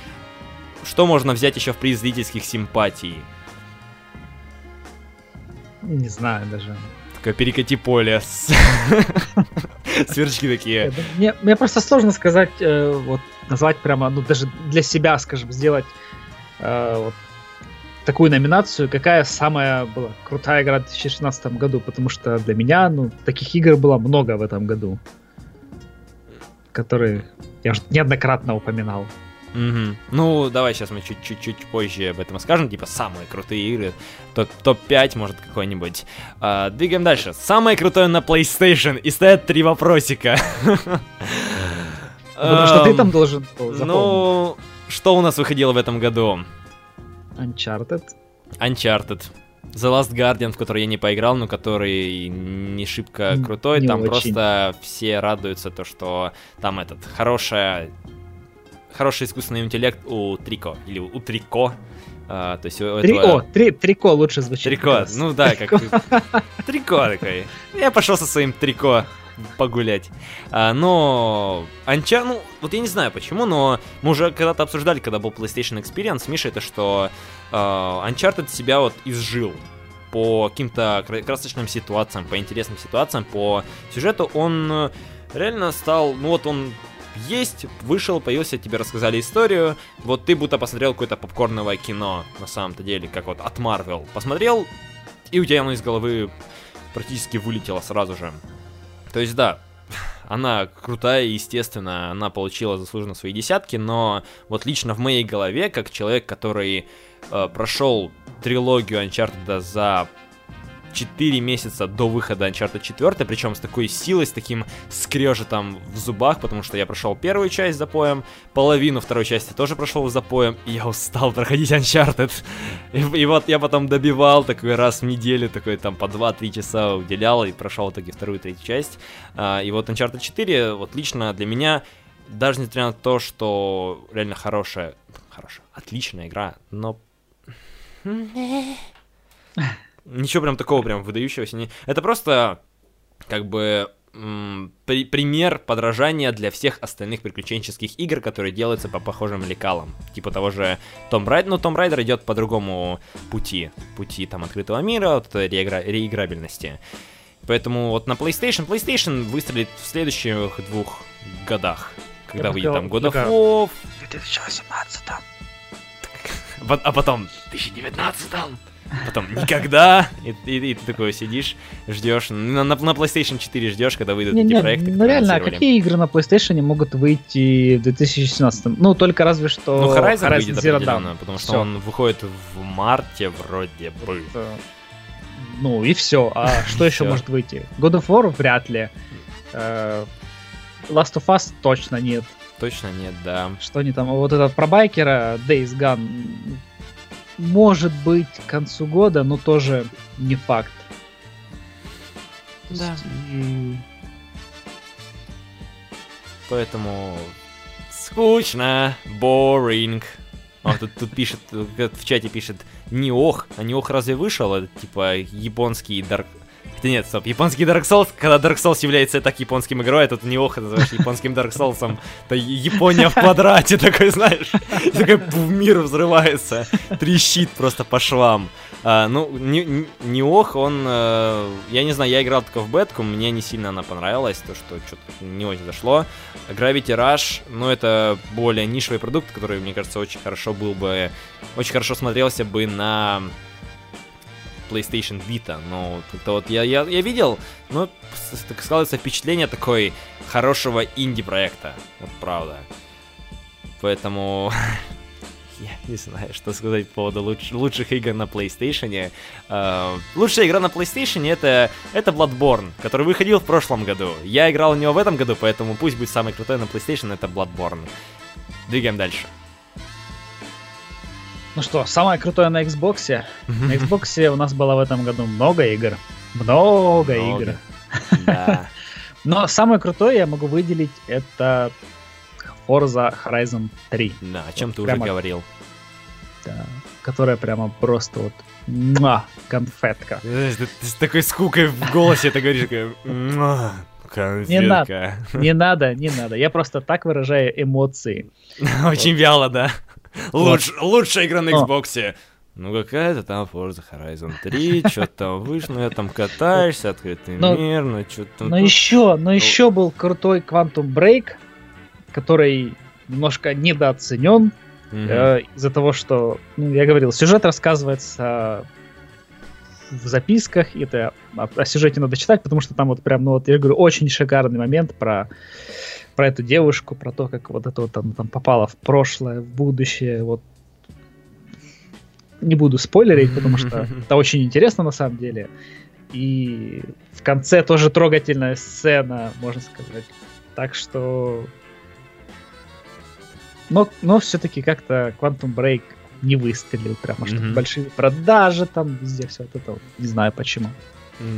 Что можно взять еще в приз зрительских симпатий? Не знаю даже. Такое перекати поле. Сверчки такие. Мне, мне просто сложно сказать, э, вот назвать прямо, ну даже для себя, скажем, сделать э, вот, такую номинацию, какая самая была крутая игра в 2016 году, потому что для меня, ну, таких игр было много в этом году, которые я уже неоднократно упоминал. Угу. Ну, давай сейчас мы чуть-чуть позже об этом скажем, типа самые крутые игры, топ-5 может какой-нибудь. А, двигаем дальше. Самое крутое на PlayStation, и стоят три вопросика. Потому что ты там должен Ну, что у нас выходило в этом году? Uncharted. Uncharted. The Last Guardian, в который я не поиграл, но который не шибко крутой. Не там очень. просто все радуются то, что там этот хорошая хороший искусственный интеллект у Трико, или у Трико. А, то есть у этого... О, три, Трико лучше звучит. Трико, ну да, трико. как... Трико такой. Я пошел со своим Трико погулять. А, но Анча, ну, вот я не знаю почему, но мы уже когда-то обсуждали, когда был PlayStation Experience с Мишей, это что э, Uncharted себя вот изжил по каким-то красочным ситуациям, по интересным ситуациям, по сюжету он реально стал, ну вот он есть, вышел, появился, тебе рассказали историю, вот ты будто посмотрел какое-то попкорновое кино, на самом-то деле, как вот от Marvel. Посмотрел, и у тебя оно из головы практически вылетело сразу же. То есть, да, она крутая, естественно, она получила заслуженно свои десятки, но вот лично в моей голове, как человек, который э, прошел трилогию Uncharted за 4 месяца до выхода Uncharted 4, причем с такой силой, с таким скрежетом в зубах, потому что я прошел первую часть запоем, половину второй части тоже прошел запоем, и я устал проходить Uncharted. И, и вот я потом добивал такой раз в неделю, такой там по 2-3 часа уделял и прошел таки вторую, третью часть. А, и вот Uncharted 4, вот лично для меня, даже несмотря на то, что реально хорошая, хорошая, отличная игра, но ничего прям такого прям выдающегося не... Это просто как бы при, пример подражания для всех остальных приключенческих игр, которые делаются по похожим лекалам. Типа того же Том Райдер, но Том Райдер идет по другому пути. Пути там открытого мира, вот, реигра, реиграбельности. Поэтому вот на PlayStation, PlayStation выстрелит в следующих двух годах. Когда Я выйдет там God of War. 2018 А потом 2019 потом никогда, и, и, и ты такой сидишь, ждешь, на, на, на PlayStation 4 ждешь, когда выйдут не, эти не, проекты. Ну реально, а какие игры на PlayStation могут выйти в 2017? Ну, только разве что Ну, Horizon, Horizon выйдет Zero Dawn. потому что все. он выходит в марте вроде бы. Это... Ну и все. А что еще может выйти? God of War вряд ли. Э, Last of Us точно нет. Точно нет, да. Что они там? Вот этот про байкера Days Gone может быть, к концу года, но тоже не факт. Да. И... Поэтому скучно, boring. А тут, тут пишет, в чате пишет, не ох, а не ох разве вышел? Это типа японский Dark... Хотя нет, стоп, японский Dark Souls, когда Dark Souls является так японским игрой, а тут не ох, называешь японским Dark Souls, это Япония в квадрате такой, знаешь, такой мир взрывается, трещит просто по швам. А, ну, не, не ох, он... Э, я не знаю, я играл только в бетку, мне не сильно она понравилась, то, что что-то не очень зашло. Gravity Rush, ну, это более нишевый продукт, который, мне кажется, очень хорошо был бы... Очень хорошо смотрелся бы на PlayStation Vita, но это вот я, я, я видел, ну, так складывается впечатление такой хорошего инди-проекта, вот правда. Поэтому я не знаю, что сказать по поводу луч- лучших игр на PlayStation. Uh, лучшая игра на PlayStation это, это Bloodborne, который выходил в прошлом году. Я играл в него в этом году, поэтому пусть будет самый крутой на PlayStation, это Bloodborne. Двигаем дальше. Ну что, самое крутое на Xbox. На Xbox у нас было в этом году много игр. Много, много. игр. Да. Но самое крутое я могу выделить это Forza Horizon 3. Да, о чем вот ты прямо, уже говорил. Да, которая прямо просто вот муа, конфетка. Знаешь, ты, ты с такой скукой в голосе это говоришь, такая, конфетка. Не надо, не надо, не надо. Я просто так выражаю эмоции. Очень вяло, да. Луч, лучшая игра на Xbox. Ну какая-то там Forza Horizon 3, что-то там вышло, ну я там катаешься, открытый но, мир, ну что-то... Но еще, но еще был крутой Quantum Break, который немножко недооценен mm-hmm. э, из-за того, что, ну, я говорил, сюжет рассказывается в записках, и это о, о сюжете надо читать, потому что там вот прям, ну вот я говорю, очень шикарный момент про про эту девушку, про то, как вот это вот там, там попала в прошлое, в будущее, вот не буду спойлерить, потому что это очень интересно на самом деле. И в конце тоже трогательная сцена, можно сказать. Так что но, но все-таки как-то Quantum Break не выстрелил прямо, что mm-hmm. большие продажи там везде все вот это, не знаю почему.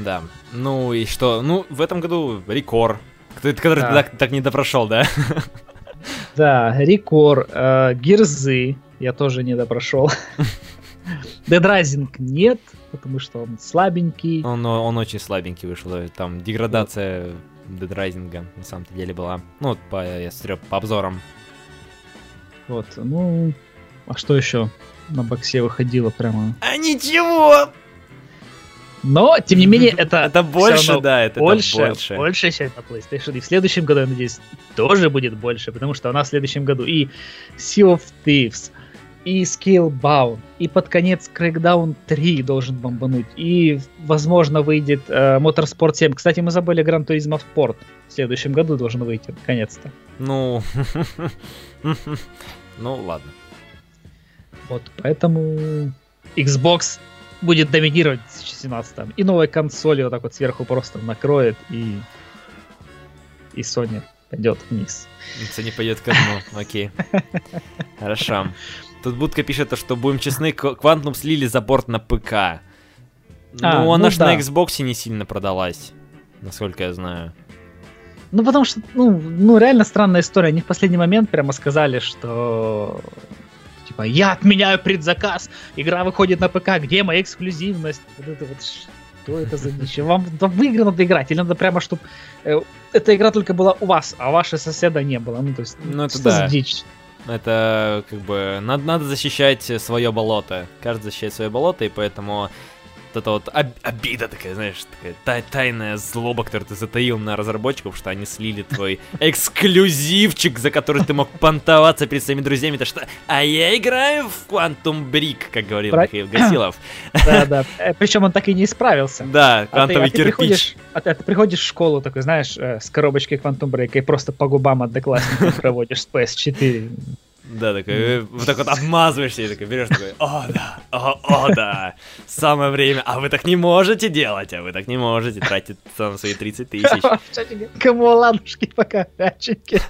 Да, ну и что, ну в этом году Рекор, который да. ты так, так не допрошел, да? Да, Рекор, э, Гирзы я тоже не допрошел. Rising нет, потому что он слабенький. Он, он очень слабенький вышел, там деградация Rising на самом-то деле была. Ну, вот по, я смотрю, по обзорам. Вот, ну, а что еще на боксе выходило прямо? А ничего! Но, тем не менее, это... Это больше, да, это больше. Больше, больше часть на PlayStation. И в следующем году, я надеюсь, тоже будет больше, потому что у нас в следующем году и Sea of Thieves, и Scalebound, и под конец Crackdown 3 должен бомбануть, и, возможно, выйдет э, Motorsport 7. Кстати, мы забыли Gran Turismo Sport. В следующем году должен выйти, наконец-то. Ну, ну ладно. Вот, поэтому Xbox будет доминировать в 2017 И новая консоль вот так вот сверху просто накроет, и, и Sony пойдет вниз. Sony пойдет к дну, окей. Хорошо. Тут Будка пишет, что будем честны, Quantum слили за борт на ПК. Ну, а, она ну, да. на Xbox не сильно продалась, насколько я знаю. Ну, потому что, ну, ну, реально странная история. Они в последний момент прямо сказали, что типа, я отменяю предзаказ, игра выходит на ПК, где моя эксклюзивность? Вот это вот, что это за дичь? Вам в игры надо играть, или надо прямо, чтобы э, эта игра только была у вас, а вашего соседа не было? Ну, то есть, ну, это что да. за дичь? Это как бы надо, надо защищать свое болото. Каждый защищает свое болото, и поэтому эта вот об- обида такая, знаешь, такая тай- тайная злоба, которую ты затаил на разработчиков, что они слили твой эксклюзивчик, за который ты мог понтоваться перед своими друзьями, то что «А я играю в Quantum Brick», как говорил Про... Михаил Гасилов. Да, да, э, причем он так и не исправился. Да, квантовый а ты, а кирпич. Ты приходишь, а, ты, а ты приходишь в школу такой, знаешь, э, с коробочкой Quantum Break и просто по губам одноклассников проводишь с PS4. Да, такой, э, вот так вот обмазываешься и такой берешь такой, о, да, о, о, да, самое время, а вы так не можете делать, а вы так не можете тратить там свои 30 тысяч. Кому ладушки пока пяченьки.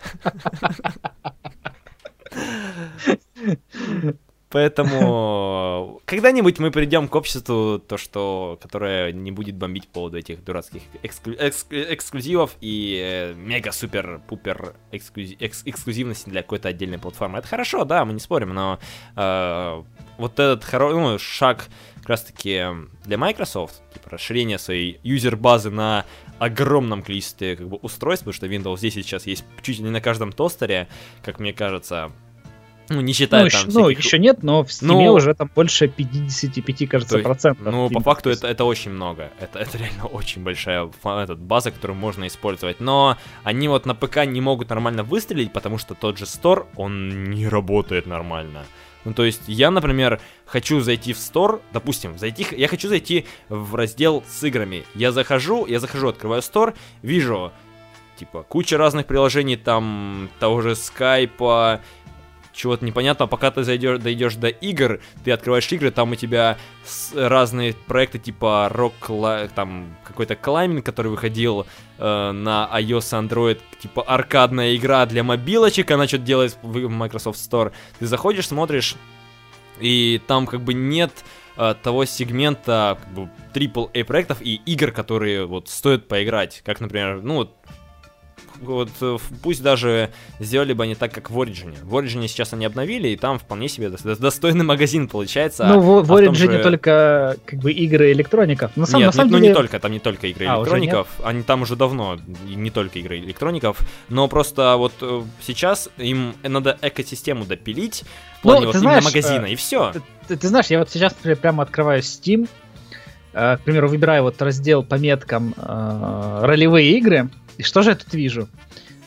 Поэтому, когда-нибудь мы придем к обществу, то, что, которое не будет бомбить по поводу этих дурацких эксклю... экск- эксклюзивов и э, мега-супер-пупер эксклюзив... экс- эксклюзивности для какой-то отдельной платформы. Это хорошо, да, мы не спорим, но э, вот этот хоро... ну, шаг как раз-таки для Microsoft, типа расширение своей юзер-базы на огромном количестве как бы, устройств, потому что Windows 10 сейчас есть чуть ли не на каждом тостере, как мне кажется, ну, не считая ну, там еще, ну, всяких- еще нет, но в Steam Ну, уже там больше 55, кажется, есть, процентов. Ну, по факту это, это очень много. Это, это реально очень большая этот, база, которую можно использовать. Но они вот на ПК не могут нормально выстрелить, потому что тот же Store, он не работает нормально. Ну, то есть, я, например, хочу зайти в Store, допустим, зайти, я хочу зайти в раздел с играми. Я захожу, я захожу, открываю Store, вижу, типа, куча разных приложений, там, того же скайпа, чего-то непонятного, пока ты зайдешь, дойдешь до игр, ты открываешь игры, там у тебя разные проекты типа Cli- там какой-то клайминг, который выходил э, на iOS Android, типа аркадная игра для мобилочек, она что-то делает в Microsoft Store. Ты заходишь, смотришь, и там как бы нет э, того сегмента как бы, AAA проектов и игр, которые вот стоит поиграть. Как, например, ну вот вот э, пусть даже сделали бы они так, как в Origin. В Origin сейчас они обновили, и там вполне себе дос- дос- достойный магазин получается. Ну, в, в а в Origin же- только как бы игры электроников. На, сам- Нет, на самом не- ну деле... не только, там не только игры А, электроников, они там уже давно, не только игры электроников, но просто вот э, сейчас им надо экосистему допилить в Ну, плане ты вот знаешь, именно магазина, э, и все. Ты, ты знаешь, я вот сейчас например, прямо открываю Steam, э, к примеру, выбираю вот раздел по меткам э, ролевые игры, и что же я тут вижу?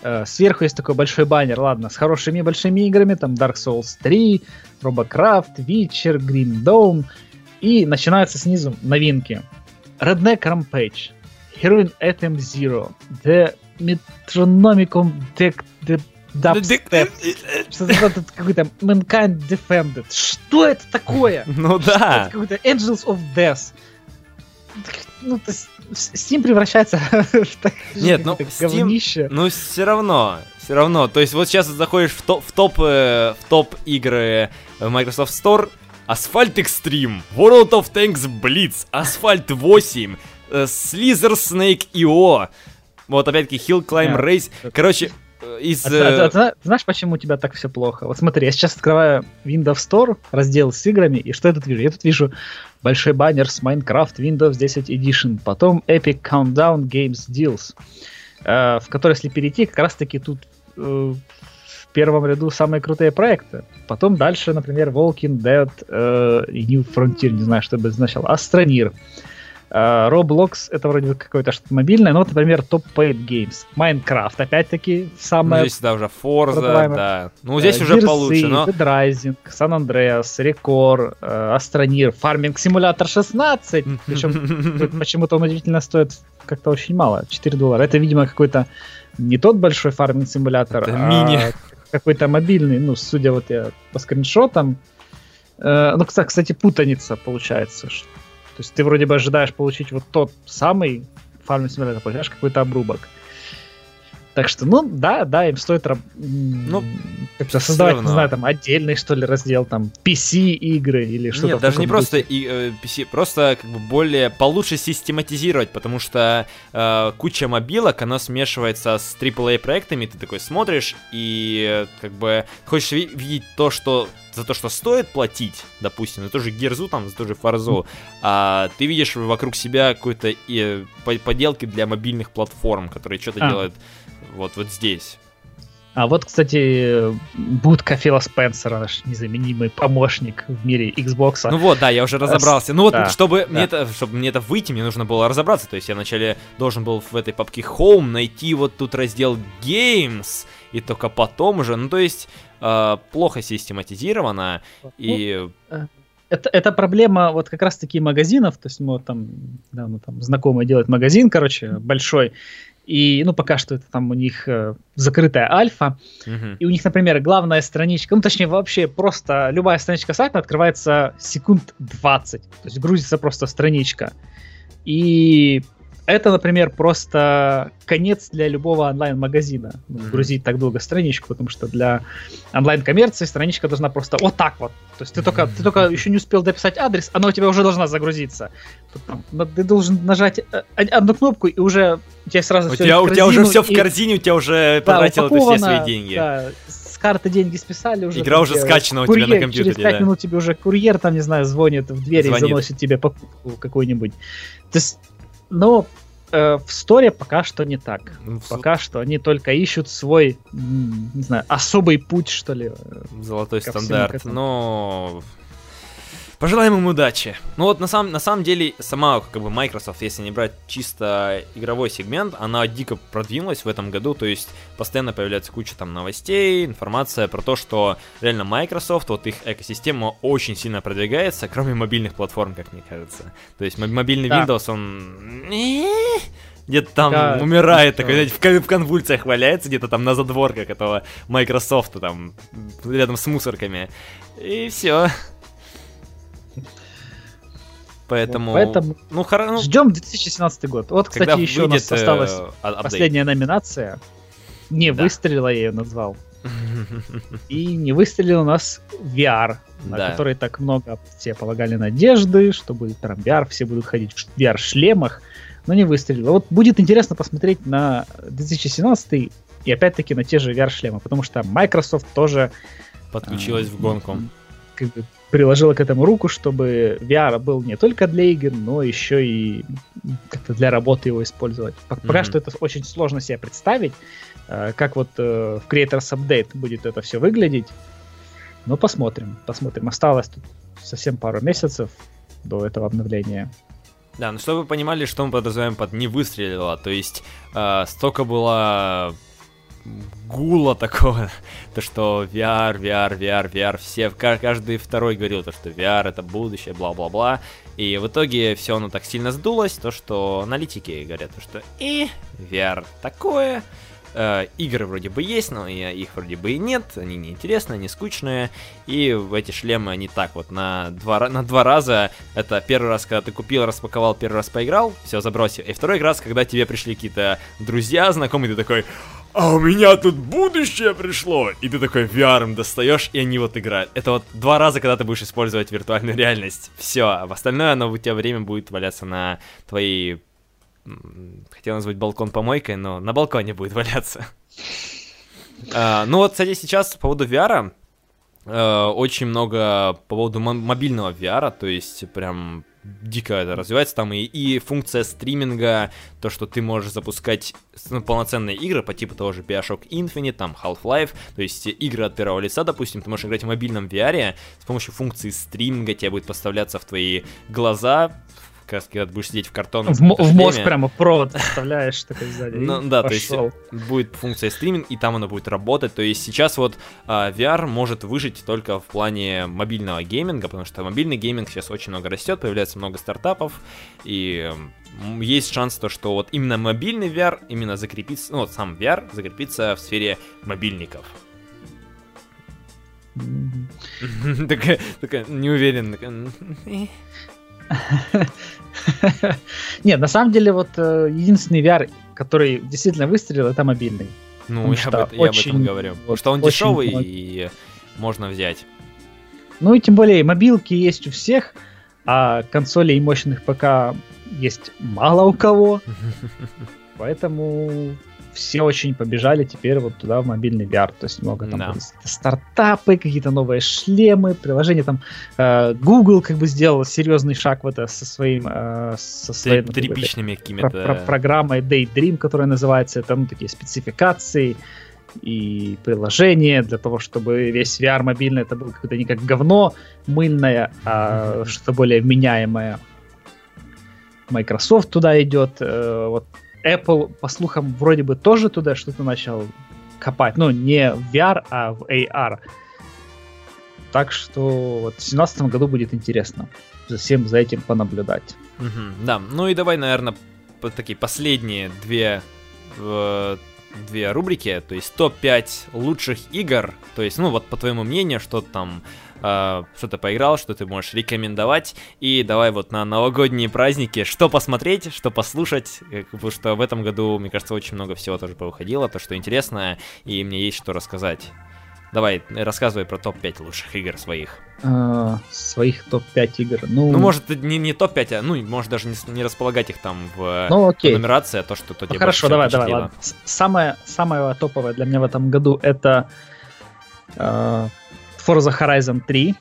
Э, сверху есть такой большой баннер, ладно, с хорошими большими играми, там Dark Souls 3, Robocraft, Witcher, Green Dawn, и начинаются снизу новинки. Redneck Rampage, Heroin Atom Zero, The Metronomicon Deck The Dubstep, что-то какой-то Mankind Defended. Что это такое? Ну Это да. какой-то Angels of Death. Ну, то есть с- Steam превращается в Нет, ну, Steam- говнище. Ну, все равно, все равно. То есть, вот сейчас заходишь в топ, в топ, э, в топ игры э, Microsoft Store, Asphalt Extreme, World of Tanks Blitz, Asphalt 8, э, Slither Snake IO, вот опять-таки Hill Climb. Race. Короче, из... А а а ты знаешь, почему у тебя так все плохо? Вот смотри, я сейчас открываю Windows Store, раздел с играми, и что я тут вижу? Я тут вижу большой баннер с Minecraft Windows 10 Edition, потом Epic Countdown Games Deals, э, в который, если перейти, как раз-таки тут э, в первом ряду самые крутые проекты. Потом дальше, например, Walking Dead э, New Frontier, не знаю, что бы это Astroneer. Э, Roblox это вроде какое-то что-то мобильное, но вот, например, Top Paid Games. Minecraft, опять-таки, ну, самое здесь, да, уже Forza, да. Ну, здесь Э, уже Gears, получше, но... Dead Rising, San Andreas, Record, э, Astroneer, Farming Simulator 16. Причем почему-то он удивительно стоит как-то очень мало, 4 доллара. Это, видимо, какой-то не тот большой фарминг симулятор, Это а мини. какой-то мобильный, ну, судя вот я по скриншотам. Э, ну, кста- кстати, путаница получается. ш- То есть ты вроде бы ожидаешь получить вот тот самый фарминг симулятор, получаешь какой-то обрубок. Так что, ну, да, да, им стоит Ну, создавать, не знаю, там, отдельный, что ли, раздел, там, PC-игры или что-то Нет, даже не просто и, э, PC, просто как бы более получше систематизировать, потому что э, куча мобилок, она смешивается с AAA проектами, ты такой смотришь и э, как бы хочешь ви- видеть то, что за то, что стоит платить, допустим, за ту же Герзу, там, за ту же Фарзу, а ты видишь вокруг себя какой-то э, по- поделки для мобильных платформ, которые что-то А. делают вот, вот здесь. А вот, кстати, будка Фила Спенсера, наш незаменимый помощник в мире Xbox. Ну вот, да, я уже разобрался. Ну вот, да, чтобы, да. Мне это, чтобы мне это выйти, мне нужно было разобраться. То есть я вначале должен был в этой папке Home найти вот тут раздел Games, и только потом уже, ну то есть э, плохо систематизировано, и это, это проблема вот как раз-таки магазинов, то есть мы вот там, да, ну, там знакомый делает магазин, короче, большой, и, ну, пока что это там у них э, закрытая альфа, мгм. и у них, например, главная страничка, ну, точнее, вообще просто любая страничка сайта открывается секунд 20, то есть грузится просто страничка, и это, например, просто конец для любого онлайн-магазина. Mm-hmm. Грузить так долго страничку, потому что для онлайн-коммерции страничка должна просто вот так вот. То есть ты только, mm-hmm. ты только еще не успел дописать адрес, она у тебя уже должна загрузиться. Ты должен нажать э, одну кнопку, и уже у тебя сразу у все тебя, У тебя уже все в корзине, у тебя уже да, потратил все свои деньги. Да, с карты деньги списали уже. Игра уже скачана у тебя на компьютере. Через 5 да. минут тебе уже курьер, там, не знаю, звонит в дверь звонит. и заносит тебе покупку какую-нибудь. То есть но э, в сторе пока что не так. Ну, пока что они только ищут свой, не знаю, особый путь, что ли. Э, Золотой стандарт. Но Пожелаем им удачи. Ну вот на самом, на самом деле сама как бы Microsoft, если не брать чисто игровой сегмент, она дико продвинулась в этом году, то есть постоянно появляется куча там новостей, информация про то, что реально Microsoft, вот их экосистема очень сильно продвигается, кроме мобильных платформ, как мне кажется. То есть мобильный да. Windows, он где-то там да, умирает, такой, знаете, в, конвульциях валяется, где-то там на задворках этого Microsoft, там, рядом с мусорками. И все. Поэтому, Поэтому ну, хоро... Ну, ждем 2017 год. Вот, кстати, еще у нас осталась э, последняя номинация. Не да. выстрелила, я ее назвал. И не выстрелил у нас VR, на да. который так много все полагали надежды, что будет прям VR, все будут ходить в VR-шлемах, но не выстрелил. Вот будет интересно посмотреть на 2017 и опять-таки на те же VR-шлемы, потому что Microsoft тоже подключилась в гонку. Как бы приложила к этому руку, чтобы VR был не только для игр, но еще и как-то для работы его использовать. Пока mm-hmm. что это очень сложно себе представить, э, как вот э, в Creators Update будет это все выглядеть. Но посмотрим, посмотрим. Осталось тут совсем пару месяцев до этого обновления. Да, ну чтобы вы понимали, что мы подразумеваем под не выстрелило, то есть э, столько было гула такого, то что VR, VR, VR, VR, все, каждый второй говорил, то что VR это будущее, бла-бла-бла, и в итоге все оно так сильно сдулось, то что аналитики говорят, то что и VR такое, э, игры вроде бы есть, но их вроде бы и нет, они неинтересные, они скучные, и эти шлемы они так вот на два, на два раза, это первый раз, когда ты купил, распаковал, первый раз поиграл, все, забросил, и второй раз, когда тебе пришли какие-то друзья, знакомые, ты такой, а у меня тут будущее пришло. И ты такой VR достаешь, и они вот играют. Это вот два раза, когда ты будешь использовать виртуальную реальность. Все, а в остальное оно у тебя время будет валяться на твоей... Хотел назвать балкон помойкой, но на балконе будет валяться. Uh, ну вот, кстати, сейчас по поводу VR, uh, очень много по поводу мобильного VR, то есть прям дико это развивается. Там и, и функция стриминга, то, что ты можешь запускать ну, полноценные игры по типу того же Bioshock Infinite, там Half-Life, то есть игры от первого лица, допустим, ты можешь играть в мобильном VR, с помощью функции стриминга тебе будет поставляться в твои глаза, раз когда будешь сидеть в картонном В, в мозг прямо провод вставляешь такой сзади. Ну да, то есть будет функция стриминг, и там она будет работать. То есть сейчас вот а, VR может выжить только в плане мобильного гейминга, потому что мобильный гейминг сейчас очень много растет, появляется много стартапов, и есть шанс то, что вот именно мобильный VR именно закрепится, ну вот сам VR закрепится в сфере мобильников. Такая, такая, не уверен. Нет, на самом деле, вот э, единственный VR, который действительно выстрелил, это мобильный. Ну, я, об, я об этом говорю. Потому что он дешевый и можно взять. Ну и тем более мобилки есть у всех, а консолей мощных ПК есть мало у кого. Поэтому все очень побежали теперь вот туда в мобильный VR. То есть много там да. стартапы, какие-то новые шлемы, приложения там. Э, Google как бы сделал серьезный шаг в это со своим... Э, со своим тряпичными какими-то... Про, про, программой Daydream, которая называется. Это ну, такие спецификации и приложения для того, чтобы весь VR мобильный это было какое-то не как говно мыльное, а mm-hmm. что-то более вменяемое. Microsoft туда идет. Э, вот Apple, по слухам, вроде бы тоже туда что-то начал копать. Ну, не в VR, а в AR. Так что вот в 2017 году будет интересно за всем за этим понаблюдать. Угу, да, ну и давай, наверное, такие последние две э, две рубрики, то есть топ-5 лучших игр, то есть, ну вот по твоему мнению, что там э, что ты поиграл, что ты можешь рекомендовать, и давай вот на новогодние праздники, что посмотреть, что послушать, потому что в этом году, мне кажется, очень много всего тоже повыходило, то, что интересно, и мне есть что рассказать. Давай, рассказывай про топ-5 лучших игр своих. А, своих топ-5 игр. Ну, ну может, не, не топ-5, а ну, может даже не, не располагать их там в ну, окей. нумерации, а то, что то ну, Хорошо, давай, давай, ладно. Самое, самое топовое для меня в этом году это uh, Forza Horizon 3.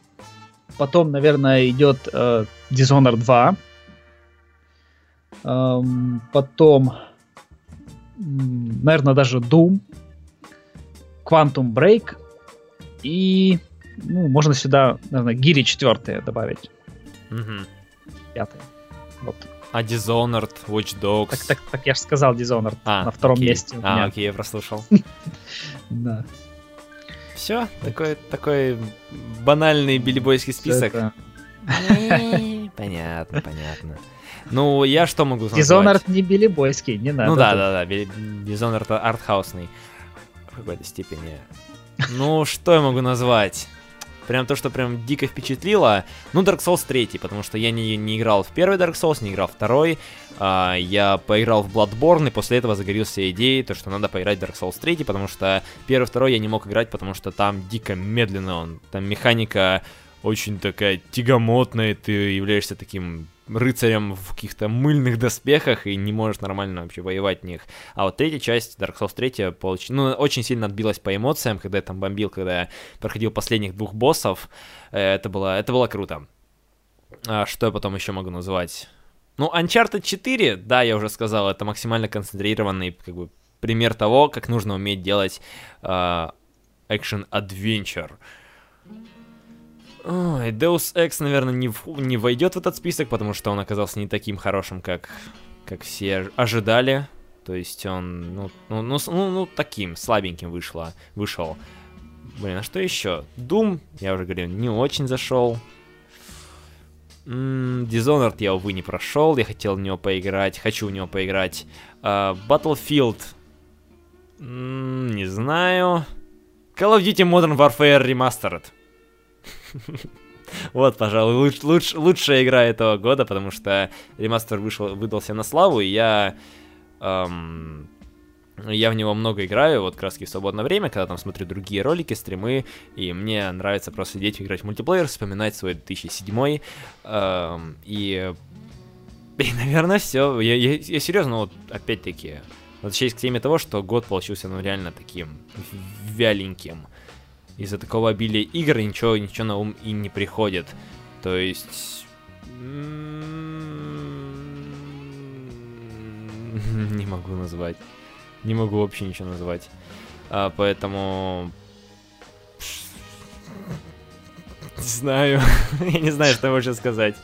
Потом, наверное, идет uh, Dishonored 2. Um, потом, наверное, даже Doom. Quantum Break и ну, можно сюда, наверное, гири четвертые добавить. Угу. Пятые. Вот. А Dishonored, Watch Dogs? Так, так, так я же сказал Dishonored а, на втором окей. месте. А, окей, я прослушал. Да. Все, такой, такой банальный билибойский список. Понятно, понятно. Ну, я что могу сказать? Dishonored не билибойский, не надо. Ну да, да, да, Dishonored артхаусный в какой-то степени. Ну, что я могу назвать? Прям то, что прям дико впечатлило. Ну, Dark Souls 3, потому что я не, не играл в первый Dark Souls, не играл в второй. А, я поиграл в Bloodborne, и после этого загорелся идеей, то, что надо поиграть в Dark Souls 3, потому что первый второй я не мог играть, потому что там дико медленно он. Там механика очень такая тягомотная, ты являешься таким рыцарем в каких-то мыльных доспехах и не можешь нормально вообще воевать в них. А вот третья часть, Dark Souls 3, получ... ну, очень сильно отбилась по эмоциям, когда я там бомбил, когда я проходил последних двух боссов. Э, это было, это было круто. А что я потом еще могу назвать? Ну, Uncharted 4, да, я уже сказал, это максимально концентрированный как бы, пример того, как нужно уметь делать э, action-adventure. Ой, Deus Ex, наверное, не, в, не войдет в этот список, потому что он оказался не таким хорошим, как, как все ожидали. То есть он, ну, ну, ну, ну, ну таким, слабеньким вышло, вышел. Блин, а что еще? Doom, я уже говорил, не очень зашел. М-м, Dishonored я, увы, не прошел, я хотел в него поиграть, хочу в него поиграть. Uh, Battlefield, м-м, не знаю. Call of Duty Modern Warfare Remastered. Вот, пожалуй, луч, луч, лучшая игра этого года, потому что ремастер вышел, выдался на славу, и я... Эм, я в него много играю, вот краски в свободное время, когда там смотрю другие ролики, стримы, и мне нравится просто сидеть играть в мультиплеер, вспоминать свой 2007 эм, и... И, наверное, все. Я, я, я серьезно, вот опять-таки, возвращаясь к теме того, что год получился, ну, реально таким вяленьким из-за такого обилия игр ничего, ничего на ум и не приходит. То есть... Не могу назвать. Не могу вообще ничего назвать. А, поэтому... Не знаю. я не знаю, что больше сказать.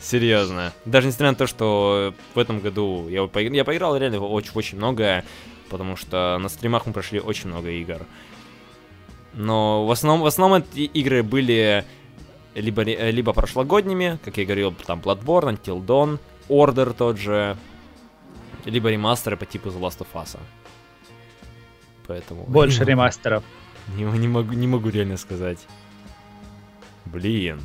Серьезно. Даже несмотря на то, что в этом году я, поиграл, я поиграл реально очень-очень много, потому что на стримах мы прошли очень много игр. Но в основном, в основном эти игры были либо, либо прошлогодними, как я говорил, там Bloodborne, Until Dawn, Order тот же, либо ремастеры по типу The Last of Us. Поэтому... Больше не ремастеров. Не, не, могу, не могу реально сказать. Блин.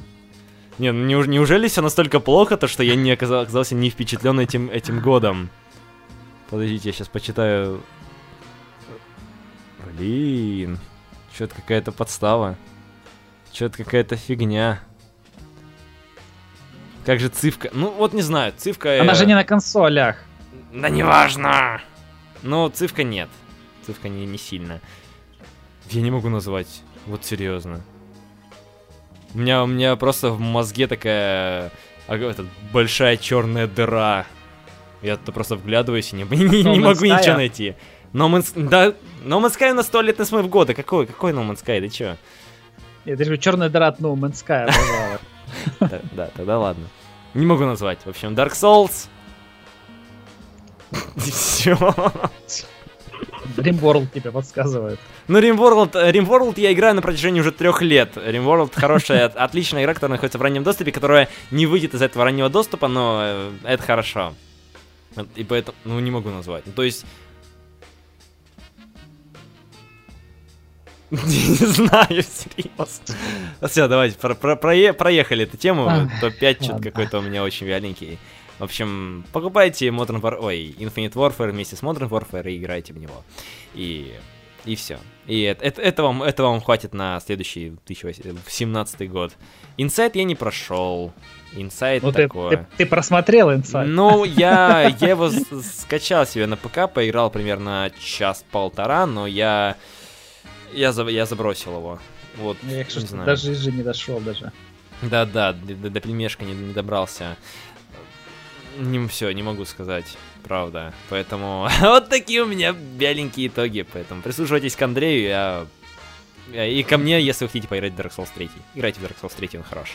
Не, ну неужели все настолько плохо, то что я не оказался не впечатлен этим, этим годом? Подождите, я сейчас почитаю. Блин. Что-то какая-то подстава. Что-то какая-то фигня. Как же цифка? Ну, вот не знаю, цифка... Она же не на консолях. Да неважно! Ну, цифка нет. Цифка не, не сильно. Я не могу назвать. Вот серьезно. У меня, у меня просто в мозге такая... А, этот, большая черная дыра. Я то просто вглядываюсь и не, не, не могу ничего найти. No Man's... Да, No Man's Sky у нас 100 лет на смыв года. Какой, какой No Man's Sky? Ты чё? Я даже черный дыра от No Man's Sky Да, тогда ладно. Не могу назвать. В общем, Dark Souls. Все. Rimworld тебе подсказывает. Ну, Rimworld, Rimworld я играю на протяжении уже трех лет. Rimworld хорошая, отличная игра, которая находится в раннем доступе, которая не выйдет из этого раннего доступа, но э, это хорошо. И поэтому, ну, не могу назвать. Ну, то есть, Не знаю, серьезно. Все, давайте, про про проехали эту тему. Топ-5 что-то какой-то у меня очень вяленький. В общем, покупайте Modern War... Ой, Infinite Warfare вместе с Modern Warfare и играйте в него. И... И все. И это, это, это, вам, это вам хватит на следующий 2017 год. Инсайт я не прошел. Инсайт ну, такое. Ты, ты, ты просмотрел инсайт? Ну, я, я его скачал себе на ПК, поиграл примерно час-полтора, но я, я, я забросил его. Вот, ну, я, не знаю. даже же не дошел даже. Да-да, до, до пельмешка не, не добрался. Не, все, не могу сказать, правда. Поэтому вот такие у меня беленькие итоги. Поэтому прислушивайтесь к Андрею, я... И ко мне, если вы хотите поиграть в Dark Souls 3. Играйте в Dark Souls 3, он хорош.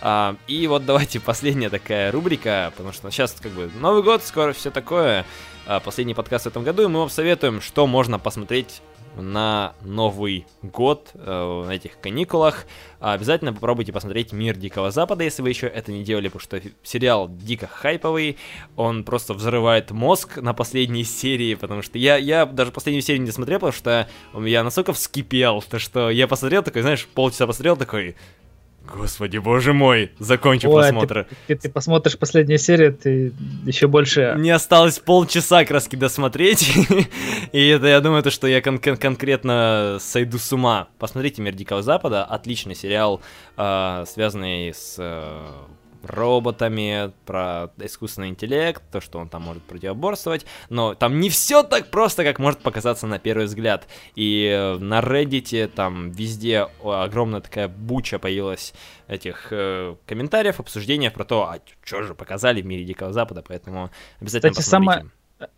А, и вот давайте последняя такая рубрика, потому что сейчас как бы Новый год, скоро все такое. А, последний подкаст в этом году, и мы вам советуем, что можно посмотреть на Новый год э, на этих каникулах. Обязательно попробуйте посмотреть «Мир Дикого Запада», если вы еще это не делали, потому что сериал дико хайповый, он просто взрывает мозг на последней серии, потому что я, я даже последнюю серию не смотрел, потому что я настолько вскипел, то что я посмотрел такой, знаешь, полчаса посмотрел такой, Господи, боже мой, закончу Ой, просмотр. Ты, ты, ты посмотришь последнюю серию, ты еще больше... Мне осталось полчаса краски досмотреть, и это, я думаю, то, что я кон- кон- конкретно сойду с ума. Посмотрите «Мир Дикого Запада», отличный сериал, э, связанный с э, роботами, про искусственный интеллект, то, что он там может противоборствовать, но там не все так просто, как может показаться на первый взгляд. И э, на Reddit там везде огромная такая буча появилась этих э, комментариев, обсуждений про то, а что же показали в мире Дикого Запада, поэтому обязательно Кстати, самое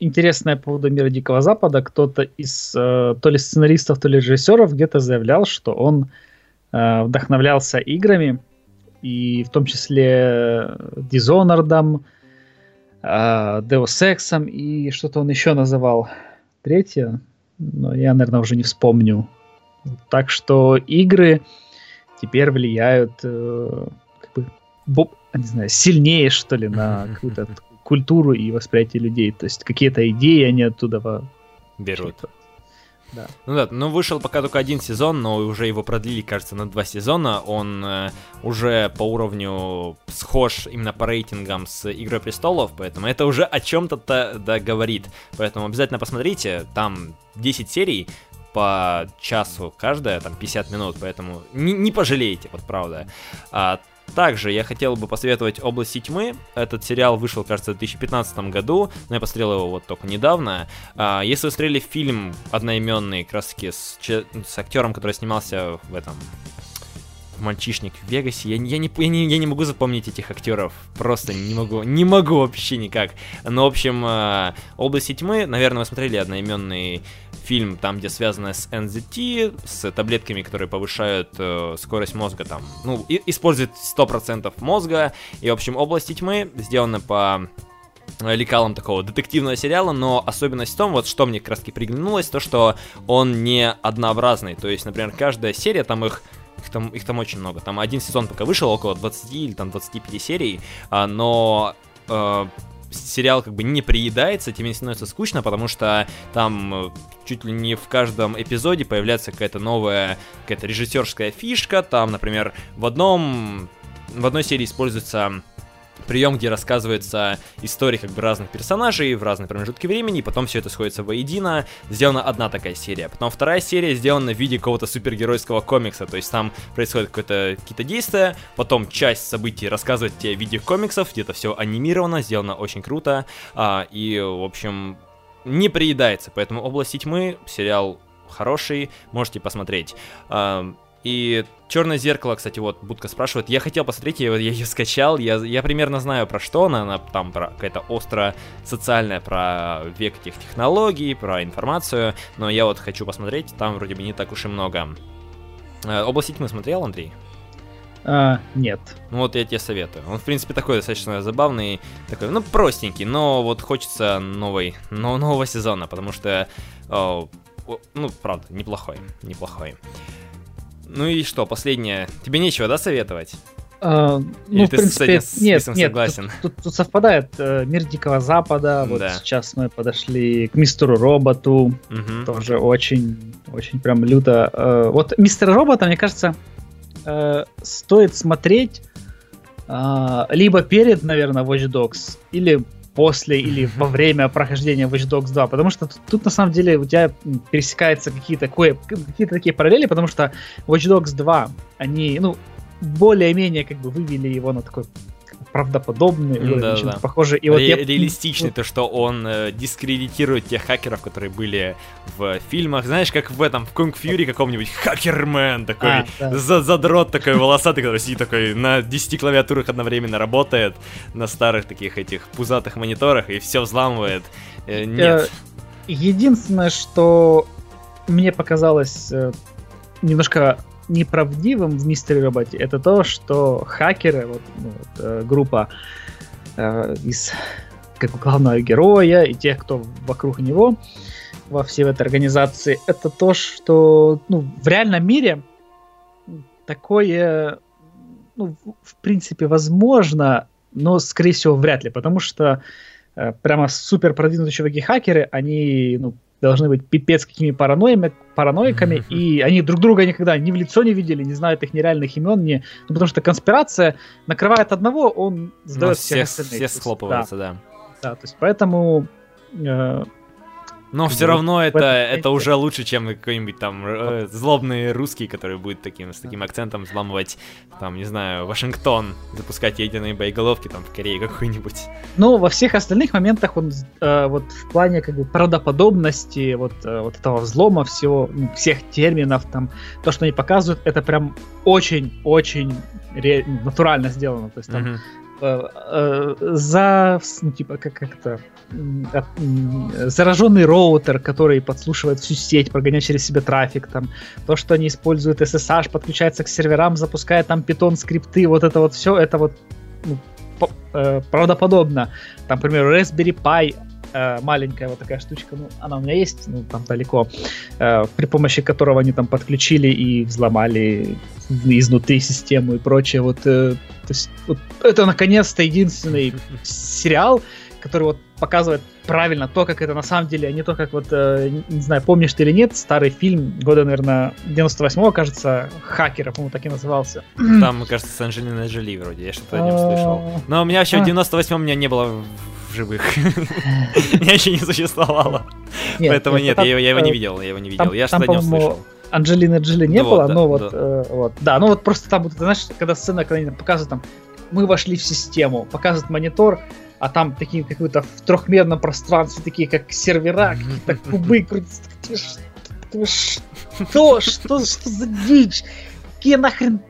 интересное по поводу мира Дикого Запада, кто-то из э, то ли сценаристов, то ли режиссеров где-то заявлял, что он э, вдохновлялся играми, и в том числе Dishonored, а, Deus Ex и что-то он еще называл. Третье, но я, наверное, уже не вспомню. Так что игры теперь влияют э, как бы, боб, не знаю, сильнее, что ли, на какую-то культуру и восприятие людей. То есть какие-то идеи они оттуда берут. Да. Ну да, ну вышел пока только один сезон, но уже его продлили, кажется, на два сезона. Он э, уже по уровню схож именно по рейтингам с Игрой престолов, поэтому это уже о чем-то да, говорит. Поэтому обязательно посмотрите, там 10 серий по часу каждая, там 50 минут, поэтому не, не пожалеете, вот правда. А, также я хотел бы посоветовать «Области тьмы». Этот сериал вышел, кажется, в 2015 году, но я посмотрел его вот только недавно. А, если вы смотрели фильм одноименный, как раз таки с, с актером, который снимался в этом мальчишник в Вегасе. Я, я, не, я, не, я не могу запомнить этих актеров. Просто не могу. Не могу вообще никак. Но, в общем, э, «Области тьмы», наверное, вы смотрели одноименный фильм, там, где связано с NZT, с таблетками, которые повышают э, скорость мозга, там, ну, и, используют 100% мозга. И, в общем, «Области тьмы» сделаны по лекалом такого детективного сериала, но особенность в том, вот что мне как раз таки приглянулось, то, что он не однообразный. То есть, например, каждая серия, там их их там, их там очень много. Там один сезон пока вышел, около 20 или там 25 серий, а, но э, сериал как бы не приедается, тебе не становится скучно, потому что там э, чуть ли не в каждом эпизоде появляется какая-то новая, какая-то режиссерская фишка. Там, например, в одном в одной серии используется прием, где рассказывается история как бы разных персонажей в разные промежутки времени, и потом все это сходится воедино. Сделана одна такая серия. Потом вторая серия сделана в виде какого-то супергеройского комикса, то есть там происходят какие-то действия, потом часть событий рассказывает тебе в виде комиксов, где-то все анимировано, сделано очень круто, а, и, в общем, не приедается, поэтому «Область тьмы» сериал хороший, можете посмотреть. А, и Черное зеркало, кстати, вот Будка спрашивает. Я хотел посмотреть, я, я ее скачал. Я, я примерно знаю про что она. Она там про какая-то остро социальная, про век этих технологий, про информацию. Но я вот хочу посмотреть. Там вроде бы не так уж и много. Э, Область тьмы смотрел, Андрей? А, нет. Ну вот я тебе советую. Он, в принципе, такой достаточно забавный, такой, ну, простенький, но вот хочется новой, но, нового сезона, потому что, о, ну, правда, неплохой, неплохой. Ну и что, последнее. Тебе нечего, да, советовать? А, ну, в принципе, с нет, нет, согласен? Тут, тут, тут совпадает э, мир Дикого Запада. Вот да. сейчас мы подошли к Мистеру Роботу. Угу. Тоже очень, очень прям люто. Э, вот Мистер Робота, мне кажется, э, стоит смотреть э, либо перед, наверное, Watch Dogs, или после или во время прохождения Watch Dogs 2, потому что тут, тут на самом деле у тебя пересекаются какие-то какие-то такие параллели, потому что Watch Dogs 2, они, ну, более-менее как бы вывели его на такой правдоподобный, mm, да, да. похоже. И вот Ре- я... Реалистичный, то, что он э, дискредитирует тех хакеров, которые были в фильмах. Знаешь, как в этом, в Кунг Фьюри каком-нибудь хакермен такой, а, да. за задрот такой волосатый, который сидит такой на 10 клавиатурах одновременно работает, на старых таких этих пузатых мониторах и все взламывает. Э, нет. Единственное, что мне показалось э, немножко неправдивым в Мистере Роботе, это то, что хакеры, вот, ну, вот, э, группа э, из как главного героя и тех, кто вокруг него во всей этой организации, это то, что ну, в реальном мире такое, ну, в принципе, возможно, но, скорее всего, вряд ли, потому что э, прямо супер продвинутые чуваки-хакеры, они, ну, должны быть пипец какими параноями, параноиками, mm-hmm. и они друг друга никогда ни в лицо не видели, не знают их нереальных имен, не... ну, потому что конспирация накрывает одного, он сдает всех, всех остальных. Все схлопываются, да. да. Да, то есть поэтому э, но все равно это, это уже лучше, чем какой-нибудь там э, злобный русский, который будет таким, с таким акцентом взламывать, там, не знаю, Вашингтон, запускать ядерные боеголовки там в Корее какой-нибудь. Ну, во всех остальных моментах он э, вот в плане как бы правдоподобности, вот, э, вот этого взлома всего, ну, всех терминов, там, то, что они показывают, это прям очень-очень ре- натурально сделано. То есть там uh-huh. Э, э, за, ну, типа, как, как это, зараженный роутер, который подслушивает всю сеть, прогоняет через себя трафик, там, то, что они используют SSH, подключается к серверам, запускает там питон скрипты, вот это вот все, это вот ну, э, правдоподобно. Там, например, Raspberry Pi э, маленькая вот такая штучка, ну, она у меня есть, ну, там далеко, э, при помощи которого они там подключили и взломали изнутри систему и прочее. Вот, э, то есть, вот это наконец-то единственный сериал, который вот показывает правильно то, как это на самом деле, а не то, как вот, э, не знаю, помнишь ты или нет, старый фильм года, наверное, 98-го, кажется, «Хакера», по-моему, так и назывался. Там, кажется, с Анджелиной Джоли вроде, я что-то о нем слышал. Но у меня вообще в 98-м меня не было в живых. Меня еще не существовало. Поэтому нет, я его не видел, я его не видел. Я что-то о нем слышал. Анджелины Джоли не было, но вот, э, вот, да, ну вот просто там, знаешь, когда сцена, когда они показывают там, мы вошли в систему, показывают монитор, а там такие какой-то в трехмерном пространстве, такие как сервера, какие-то кубы крутятся. Что? Что? Что за дичь? Какие нахрен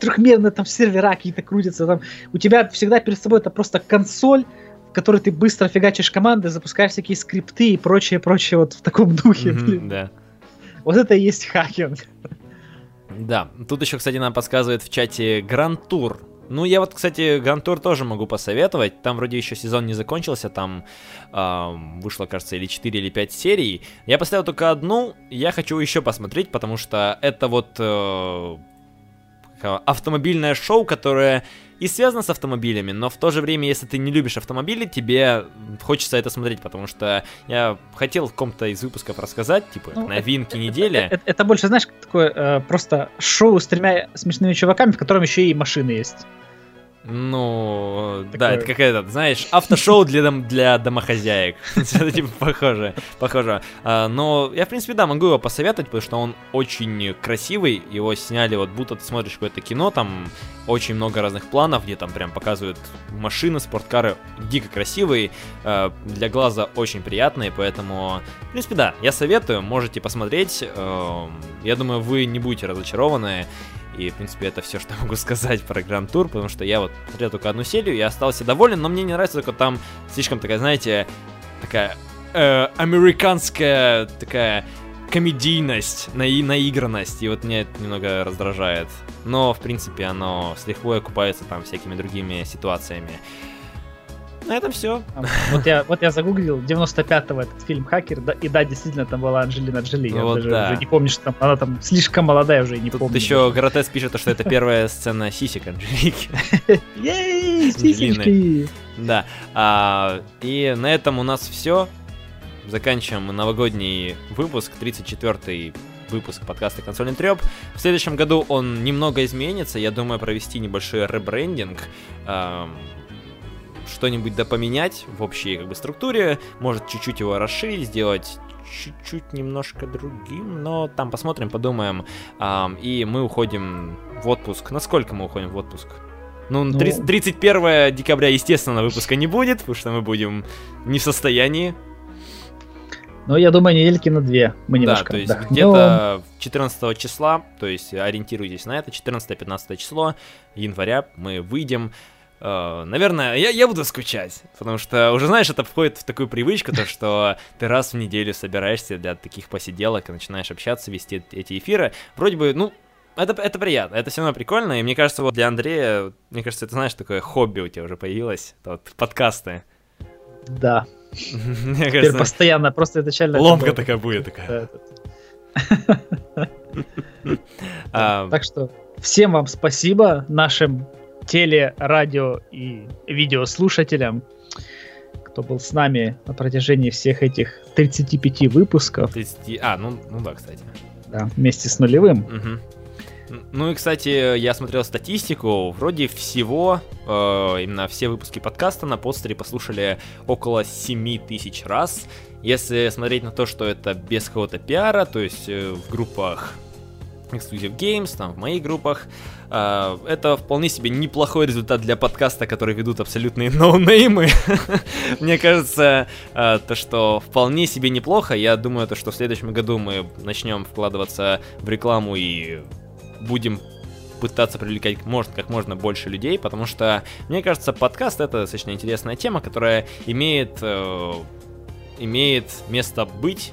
трехмерные там сервера какие-то крутятся? Там у тебя всегда перед собой это просто консоль, в которой ты быстро фигачишь команды, запускаешь всякие скрипты и прочее, прочее вот в таком духе. Mm-hmm, да. Вот это и есть хакинг. Да, тут еще, кстати, нам подсказывает в чате Grand Tour ну, я вот, кстати, Грантур тоже могу посоветовать. Там вроде еще сезон не закончился, там э, вышло, кажется, или 4 или 5 серий. Я поставил только одну, я хочу еще посмотреть, потому что это вот э, автомобильное шоу, которое и связано с автомобилями, но в то же время, если ты не любишь автомобили, тебе хочется это смотреть, потому что я хотел в каком-то из выпусков рассказать, типа, ну, новинки это, недели. Это, это, это больше, знаешь, такое э, просто шоу с тремя смешными чуваками, в котором еще и машины есть. Ну, Такое... да, это как этот, знаешь, автошоу для, дом, для домохозяек. Это типа похоже, похоже. А, но я, в принципе, да, могу его посоветовать, потому что он очень красивый. Его сняли, вот будто ты смотришь какое-то кино, там очень много разных планов, где там прям показывают машины, спорткары, дико красивые, а, для глаза очень приятные, поэтому, в принципе, да, я советую, можете посмотреть. А, я думаю, вы не будете разочарованы. И, в принципе, это все, что могу сказать про Гранд Тур, потому что я вот смотрел только одну серию и остался доволен, но мне не нравится только там слишком такая, знаете, такая э, американская такая комедийность, на наигранность, и вот меня это немного раздражает. Но, в принципе, оно с лихвой окупается там всякими другими ситуациями. На этом все. Вот я, вот я загуглил 95-го этот фильм «Хакер», да, и да, действительно, там была Анджелина Джоли. Я Вот даже да. уже не помню, что там, она там слишком молодая уже, и не Тут помню. еще Гротес пишет, что это первая сцена сисек Анжелики. Ей, сисечки! Да. А, и на этом у нас все. Заканчиваем новогодний выпуск, 34-й выпуск подкаста «Консольный треп». В следующем году он немного изменится. Я думаю провести небольшой ребрендинг. Что-нибудь допоменять в общей как бы, структуре. Может, чуть-чуть его расширить, сделать чуть-чуть немножко другим, но там посмотрим, подумаем. Ам, и мы уходим в отпуск. Насколько мы уходим в отпуск? Ну, Ну- 30 31 декабря, естественно, выпуска не будет, потому что мы будем не в состоянии. Ну, я думаю, недельки на две мы Да, немножко то есть отдохнем. где-то 14 числа, то есть ориентируйтесь на это, 14-15 число января мы выйдем. Э, Наверное, я, я буду скучать, потому что уже, знаешь, это входит в такую привычку, то, что ты раз в неделю собираешься для таких посиделок и начинаешь общаться, вести эти эфиры. Вроде бы, ну, это, это приятно, это все равно прикольно, и мне кажется, вот для Андрея, мне кажется, это, знаешь, такое хобби у тебя уже появилось, вот подкасты. Да, Мне теперь кажется, постоянно, просто изначально... ломка такая будет такая. А, Так что всем вам спасибо, нашим теле, радио и видеослушателям, кто был с нами на протяжении всех этих 35 выпусков, 30... А, ну, ну да, кстати. да, вместе с нулевым. Н- Ну и, кстати, я смотрел статистику, вроде всего, э, именно все выпуски подкаста на подстере послушали около 7 тысяч раз. Если смотреть на то, что это без какого-то пиара, то есть э, в группах Exclusive Games, там в моих группах, э, это вполне себе неплохой результат для подкаста, который ведут абсолютные ноунеймы. Мне кажется, э, то, что вполне себе неплохо. Я думаю, то, что в следующем году мы начнем вкладываться в рекламу и будем пытаться привлекать можно, как можно больше людей, потому что, мне кажется, подкаст это достаточно интересная тема, которая имеет, э, имеет место быть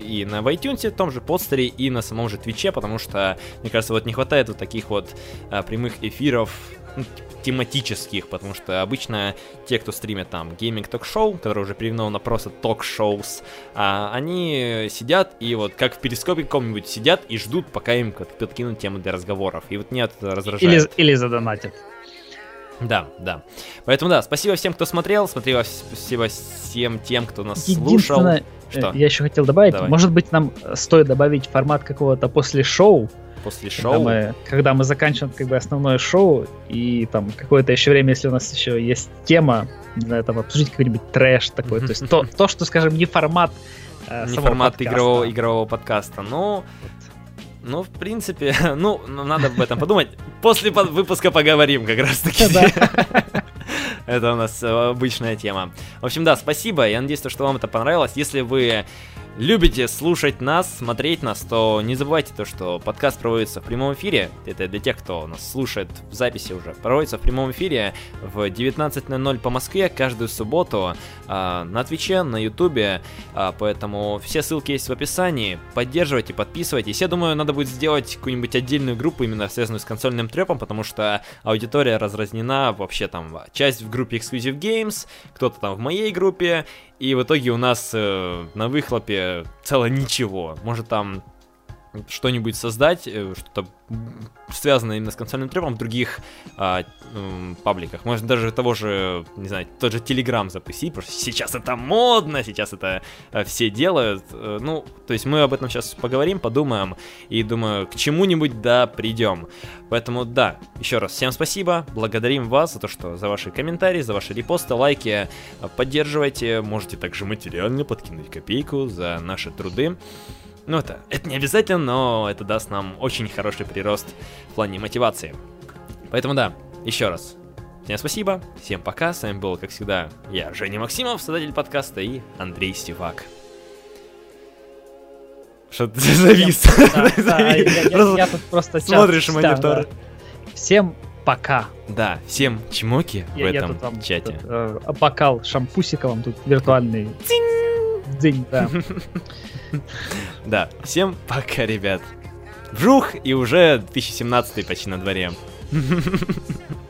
и на в iTunes, в том же Podster е, и на самом же Твиче, потому что, мне кажется, вот не хватает вот таких вот а, прямых эфиров ну, тематических, потому что обычно те, кто стримят там gaming talk show, которое уже переименовано просто talk shows, а, они сидят и вот как в перископе каком-нибудь сидят и ждут, пока им подкинут тему для разговоров. И вот меня это раздражает. Или, или задонатят. Да, да. Поэтому да, спасибо всем, кто смотрел, спасибо, спасибо всем тем, кто нас слушал. Единственное, Что? э, я еще хотел добавить, Давай. может быть, нам э, стоит добавить формат какого-то после шоу, После когда шоу. мы, когда мы заканчиваем как бы основное шоу, и там какое-то еще время, если у нас еще есть тема, не знаю, там обсудить какой-нибудь трэш такой, то есть то, то что, скажем, не формат э, Не формат подкаста. игрового, игрового подкаста. Ну, ну, в принципе, ну, надо об этом подумать. После выпуска поговорим как раз таки. Да. Это у нас э, обычная тема. В общем, да, спасибо. Я надеюсь, что вам это понравилось. Если вы любите слушать нас, смотреть нас, то не забывайте то, что подкаст проводится в прямом эфире. Это для тех, кто нас слушает в записи уже. Проводится в прямом эфире в 19.00 по Москве каждую субботу а, на Твиче, на Ютубе. А, поэтому все ссылки есть в описании. Поддерживайте, подписывайтесь. Я думаю, надо будет сделать какую-нибудь отдельную группу, именно связанную с консольным трепом, потому что аудитория разразнена вообще там. Часть в группе Exclusive Games, кто-то там в моей группе, и в итоге у нас э, на выхлопе цело ничего. Может там что-нибудь создать, э, что-то связанное именно с консольным трепом в других а, м, пабликах. Можно даже того же, не знаю, тот же Telegram запустить, потому что сейчас это модно, сейчас это э, все делают. Э, Ну, то есть мы об этом сейчас поговорим, подумаем, и думаю, к чему-нибудь да придем. Поэтому да, еще раз всем спасибо, благодарим вас за то, что за ваши комментарии, за ваши репосты, лайки, поддерживайте, можете также материально подкинуть копейку за наши труды. Ну это, это не обязательно, но это даст нам очень хороший прирост в плане мотивации. Поэтому да, еще раз. Всем спасибо, всем пока, с вами был, как всегда, я, Женя Максимов, создатель подкаста, и Андрей Стивак. Что ты завис? Я, тут просто Смотришь монитор. Всем пока. Да, всем чмоки в этом чате. э, бокал шампусика вам тут виртуальный. Дзинь, да. Да, всем пока, ребят. Вжух, и уже 2017 почти на дворе.